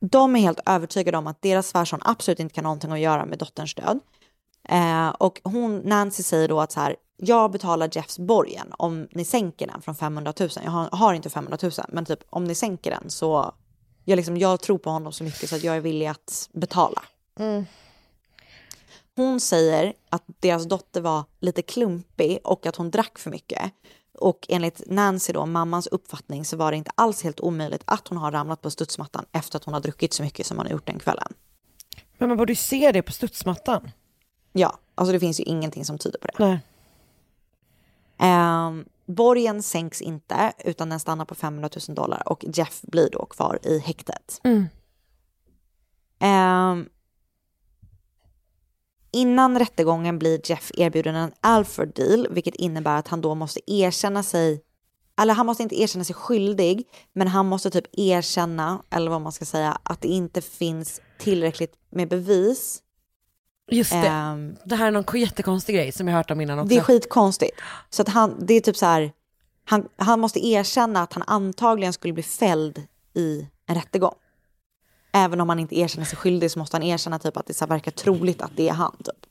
De är helt övertygade om att deras svärson absolut inte kan ha någonting att göra med dotterns död. Eh, och hon, Nancy säger då att så här, jag betalar Jeffs borgen om ni sänker den från 500 000. Jag har, har inte 500 000, men typ om ni sänker den så, jag, liksom, jag tror på honom så mycket så att jag är villig att betala. Hon säger att deras dotter var lite klumpig och att hon drack för mycket. Och enligt Nancy då, mammans uppfattning, så var det inte alls helt omöjligt att hon har ramlat på studsmattan efter att hon har druckit så mycket som hon har gjort den kvällen. Men man borde ju se det på studsmattan. Ja, alltså det finns ju ingenting som tyder på det. Nej. Ehm, borgen sänks inte, utan den stannar på 500 000 dollar och Jeff blir då kvar i häktet. Mm. Ehm, innan rättegången blir Jeff erbjuden en Alfred deal, vilket innebär att han då måste erkänna sig, eller han måste inte erkänna sig skyldig, men han måste typ erkänna, eller vad man ska säga, att det inte finns tillräckligt med bevis. Just det. Ehm, Det här är någon jättekonstig grej som jag hört om innan också. det är skitkonstigt. Så att han, det är typ så här, han, han måste erkänna att han antagligen skulle bli fälld i en rättegång. Även om han inte erkänner sig skyldig så måste han erkänna typ att det så verkar troligt att det är han. Typ.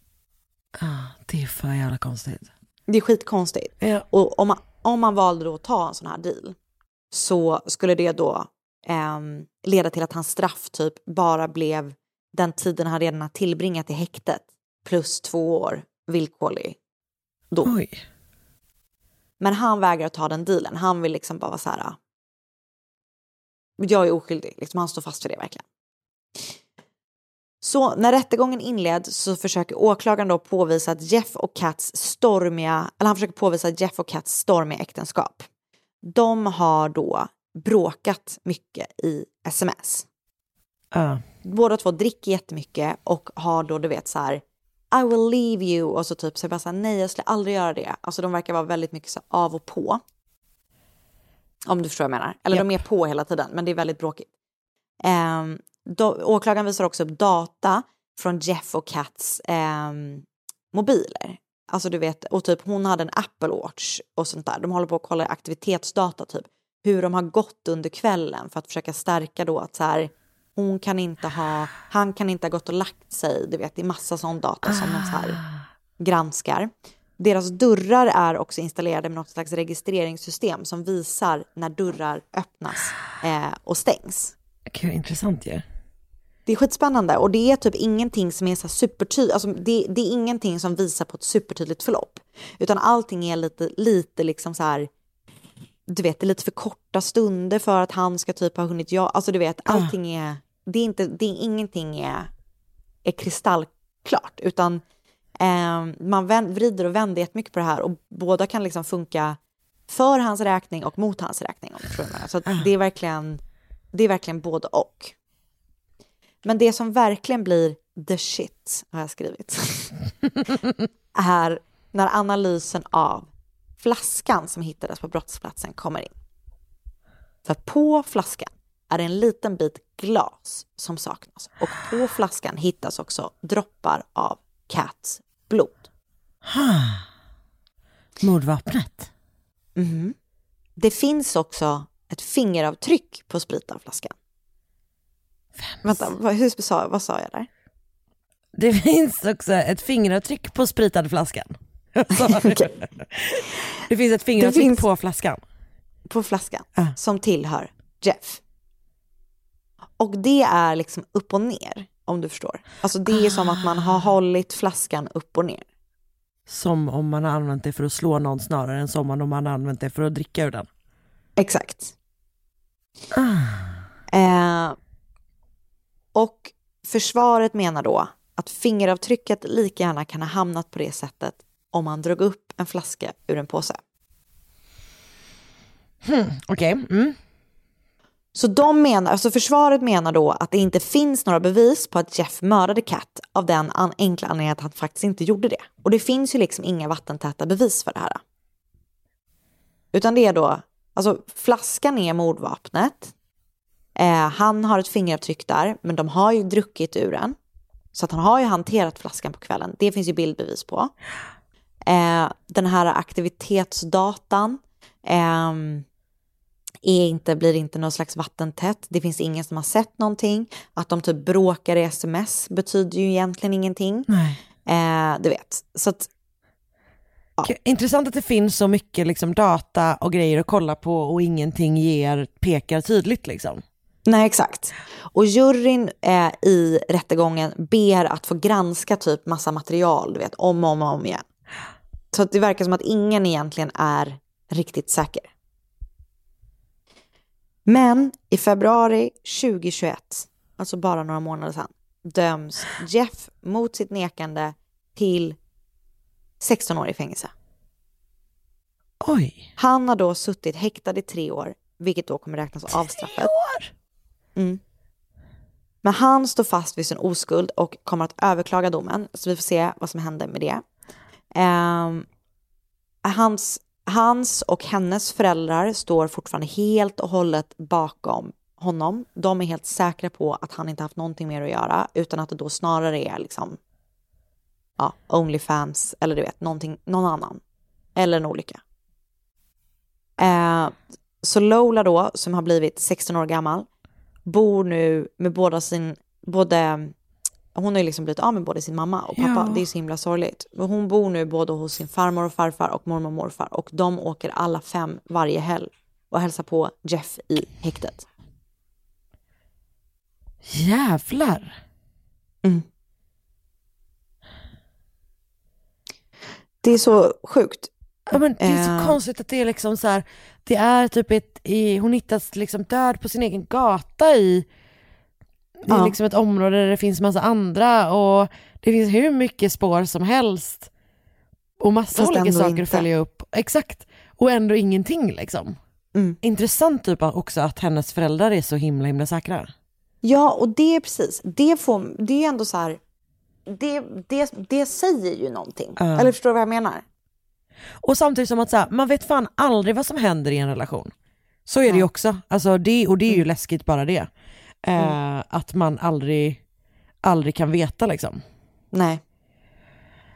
Ah, det är för jävla konstigt. Det är skitkonstigt. Ja. Och om man, om man valde då att ta en sån här deal så skulle det då ehm, leda till att hans straff typ bara blev den tiden han redan har tillbringat i häktet plus två år villkorlig dom. Oj. Men han vägrar ta den dealen. Han vill liksom bara vara så här. "Ah, Jag är oskyldig. Liksom, han står fast för det verkligen. Så när rättegången inleds så försöker åklagaren då påvisa att Jeff och Cats stormiga, eller han försöker påvisa att Jeff och Cats stormiga äktenskap. De har då bråkat mycket i sms. Ja. Båda två dricker jättemycket och har då du vet så här I will leave you och så typ så bara så här, nej jag skulle aldrig göra det. Alltså de verkar vara väldigt mycket så av och på. Om du förstår vad jag menar. Eller de är på hela tiden men det är väldigt bråkigt. Um, då, åklagaren visar också upp data från Jeff och Cats ehm, mobiler. Alltså du vet, och typ hon hade en Apple Watch och sånt där. De håller på att kolla aktivitetsdata typ. Hur de har gått under kvällen för att försöka stärka då att så här hon kan inte ha, han kan inte ha gått och lagt sig. Du vet, det är massa sån data som de så här granskar. Deras dörrar är också installerade med något slags registreringssystem som visar när dörrar öppnas eh, och stängs. Gud, intressant ju. Det är skitspännande och det är typ ingenting som är så supertydligt, alltså det, det är ingenting som visar på ett supertydligt förlopp. Utan allting är lite, lite liksom så här, du vet, det är lite för korta stunder för att han ska typ ha hunnit, ja, alltså du vet, allting är, det är inte, det är ingenting är, är kristallklart, utan eh, man vänd, vrider och vänder jättemycket på det här och båda kan liksom funka för hans räkning och mot hans räkning. Om du förstår. Så att det är verkligen, det är verkligen både och. Men det som verkligen blir the shit, har jag skrivit, är när analysen av flaskan som hittades på brottsplatsen kommer in. För på flaskan är det en liten bit glas som saknas och på flaskan hittas också droppar av Cats blod. Mordvapnet. Mhm. Det finns också ett fingeravtryck på Vänta, vad, hur sa, vad sa jag där? Det finns också ett fingeravtryck på spritade flaskan. Det finns ett fingeravtryck finns- på flaskan. På flaskan som tillhör Jeff. Och det är liksom upp och ner, om du förstår. Alltså det är som att man har hållit flaskan upp och ner. Som om man har använt det för att slå någon snarare än som om man har använt det för att dricka ur den. Exakt. Eh, och försvaret menar då att fingeravtrycket lika gärna kan ha hamnat på det sättet om man drog upp en flaska ur en påse. Hmm, Okej, mm. Så de menar, alltså försvaret menar då att det inte finns några bevis på att Jeff mördade Kat av den an- enkla anledningen att han faktiskt inte gjorde det. Och det finns ju liksom inga vattentäta bevis för det här. Utan det är då, alltså flaskan är mordvapnet. Eh, han har ett fingeravtryck där, men de har ju druckit ur den. Så att han har ju hanterat flaskan på kvällen. Det finns ju bildbevis på. Eh, den här aktivitetsdatan ehm, är inte, blir inte någon slags vattentätt. Det finns ingen som har sett någonting. Att de typ bråkar i sms betyder ju egentligen ingenting. Nej. Eh, du vet. Så att, K- Intressant att det finns så mycket liksom, data och grejer att kolla på och ingenting ger, pekar tydligt liksom. Nej, exakt. Och juryn eh, i rättegången ber att få granska typ massa material, du vet, om och om, och om igen. Så det verkar som att ingen egentligen är riktigt säker. Men i februari 2021, alltså bara några månader sedan, döms Jeff mot sitt nekande till 16 år i fängelse. Oj. Han har då suttit häktad i tre år, vilket då kommer räknas av straffet. Mm. Men han står fast vid sin oskuld och kommer att överklaga domen, så vi får se vad som händer med det. Um, hans, hans och hennes föräldrar står fortfarande helt och hållet bakom honom. De är helt säkra på att han inte haft någonting mer att göra, utan att det då snarare är liksom ja, Onlyfans eller du vet, någonting, någon annan. Eller en olycka. Eh, så Lola då, som har blivit 16 år gammal, bor nu med båda sin, både, hon har ju liksom blivit av med både sin mamma och pappa, Ja. det är så himla sorgligt. Men hon bor nu både hos sin farmor och farfar och mormor och morfar och de åker alla fem varje helg och hälsar på Jeff i häktet. Jävlar. Det är så sjukt. Ja, men det är så Eh. konstigt att det är liksom så här, det är typ ett, i, hon hittas liksom död på sin egen gata i, det är Ja. liksom ett område där det finns massa andra och det finns hur mycket spår som helst. Och massa Fast olika saker inte. att följa upp. Exakt. Och ändå ingenting liksom. Mm. Intressant typ också att hennes föräldrar är så himla himla säkra. Ja, och det är precis, det, får, det är ändå så här, det, det, det säger ju någonting. Ja. Eller förstår du vad jag menar? Och samtidigt som att så här, man vet fan aldrig vad som händer i en relation. Så är det ju också. Alltså det, och det är Mm. ju läskigt bara det. Eh, Att man aldrig, aldrig kan veta liksom. Nej.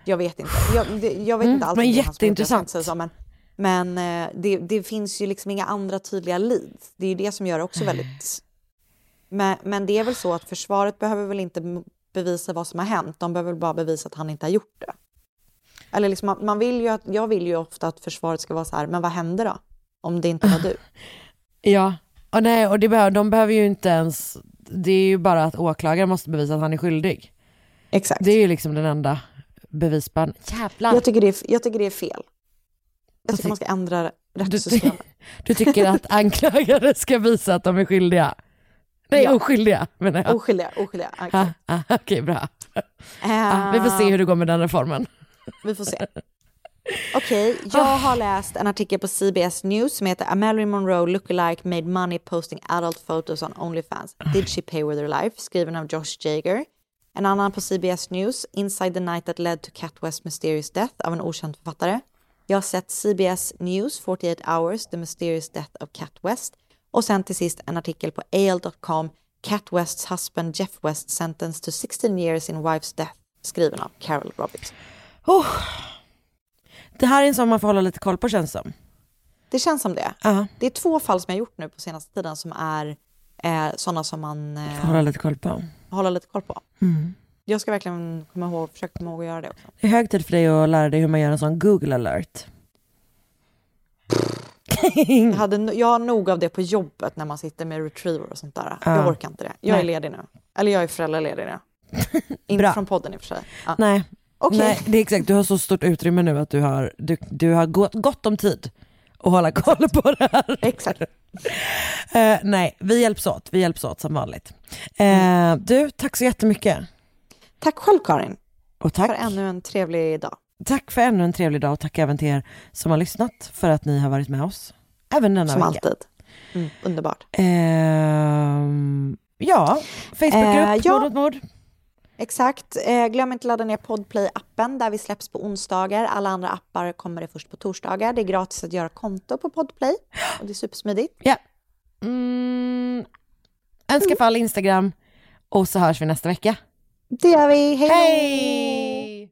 Jag vet inte. Jag, det, jag vet Mm, inte alls men som jätteintressant. så, Men, men eh, det, det finns ju liksom inga andra tydliga leads. Det är ju det som gör det också väldigt... Men, men det är väl så att försvaret behöver väl inte bevisa vad som har hänt. De behöver väl bara bevisa att han inte har gjort det. Eller liksom, man, vill ju att, jag vill ju ofta att försvaret ska vara så här, men vad hände då? Om det inte var du. Ja, och, nej, och det behöver, de behöver ju inte ens, det är ju bara att åklagaren måste bevisa att han är skyldig. Exakt. Det är ju liksom den enda bevisbördan. Jävlar. Jag tycker det är, jag tycker det är fel. Jag tycker man ska ändra rättssystemet. Du tycker att anklagare ska visa att de är skyldiga? Nej, Ja. oskyldiga menar jag. Oskyldiga, oskyldiga. Okej. Ah, ah, Okej, bra. Eh, Ah, vi får se hur det går med den reformen. Vi får se. Okej, jag har läst en artikel på CBS News som heter A Marilyn Monroe lookalike made money posting adult photos on Onlyfans. Did she pay with her life? Skriven av Josh Jager. En annan på CBS News, Inside the night that led to Cat West mysterious death av en okänd författare. Jag har sett CBS News 48 hours, the mysterious death of Cat West. Och sen till sist en artikel på AL.com, Cat Wests husband Jeff West sentenced to 16 years in wife's death, skriven av Carol Roberts. Oh. Det här är en sån man får hålla lite koll på känns som. Det känns som det. Ja. Det är två fall som jag gjort nu på senaste tiden som är eh, sådana som man eh, Hålla lite koll på. håller lite koll på. Mm. Jag ska verkligen komma ihåg, försöka komma ihåg att göra det också. Det är hög tid för dig att lära dig hur man gör en sån Google alert. Jag, hade, jag har nog av det på jobbet när man sitter med retriever och sånt där. Ja. Jag orkar inte det. Jag är Nej. ledig nu. Eller jag är föräldraledig nu. inte från podden i och för sig. Ja. Nej. Okej. Nej, det är exakt. Du har så stort utrymme nu att du har, du, du har gott, om tid att hålla koll på det här. Exakt. Eh, nej, vi hjälps åt. Vi hjälps åt som vanligt. Eh, du, tack så jättemycket. Tack själv Karin. Och tack. För ännu en trevlig dag. Tack för ännu en trevlig dag och tack även till er som har lyssnat för att ni har varit med oss. Även denna Som vecka. alltid. Mm, underbart. Ehm, ja, Facebookgrupp, Eh, ja. Mord mot mord. Exakt. Eh, glöm inte att ladda ner Podplay-appen där vi släpps på onsdagar. Alla andra appar kommer det först på torsdagar. Det är gratis att göra konto på Podplay och det är supersmidigt. Ja. Mm, önskefall Instagram och så hörs vi nästa vecka. Det gör vi. Hej! Hej!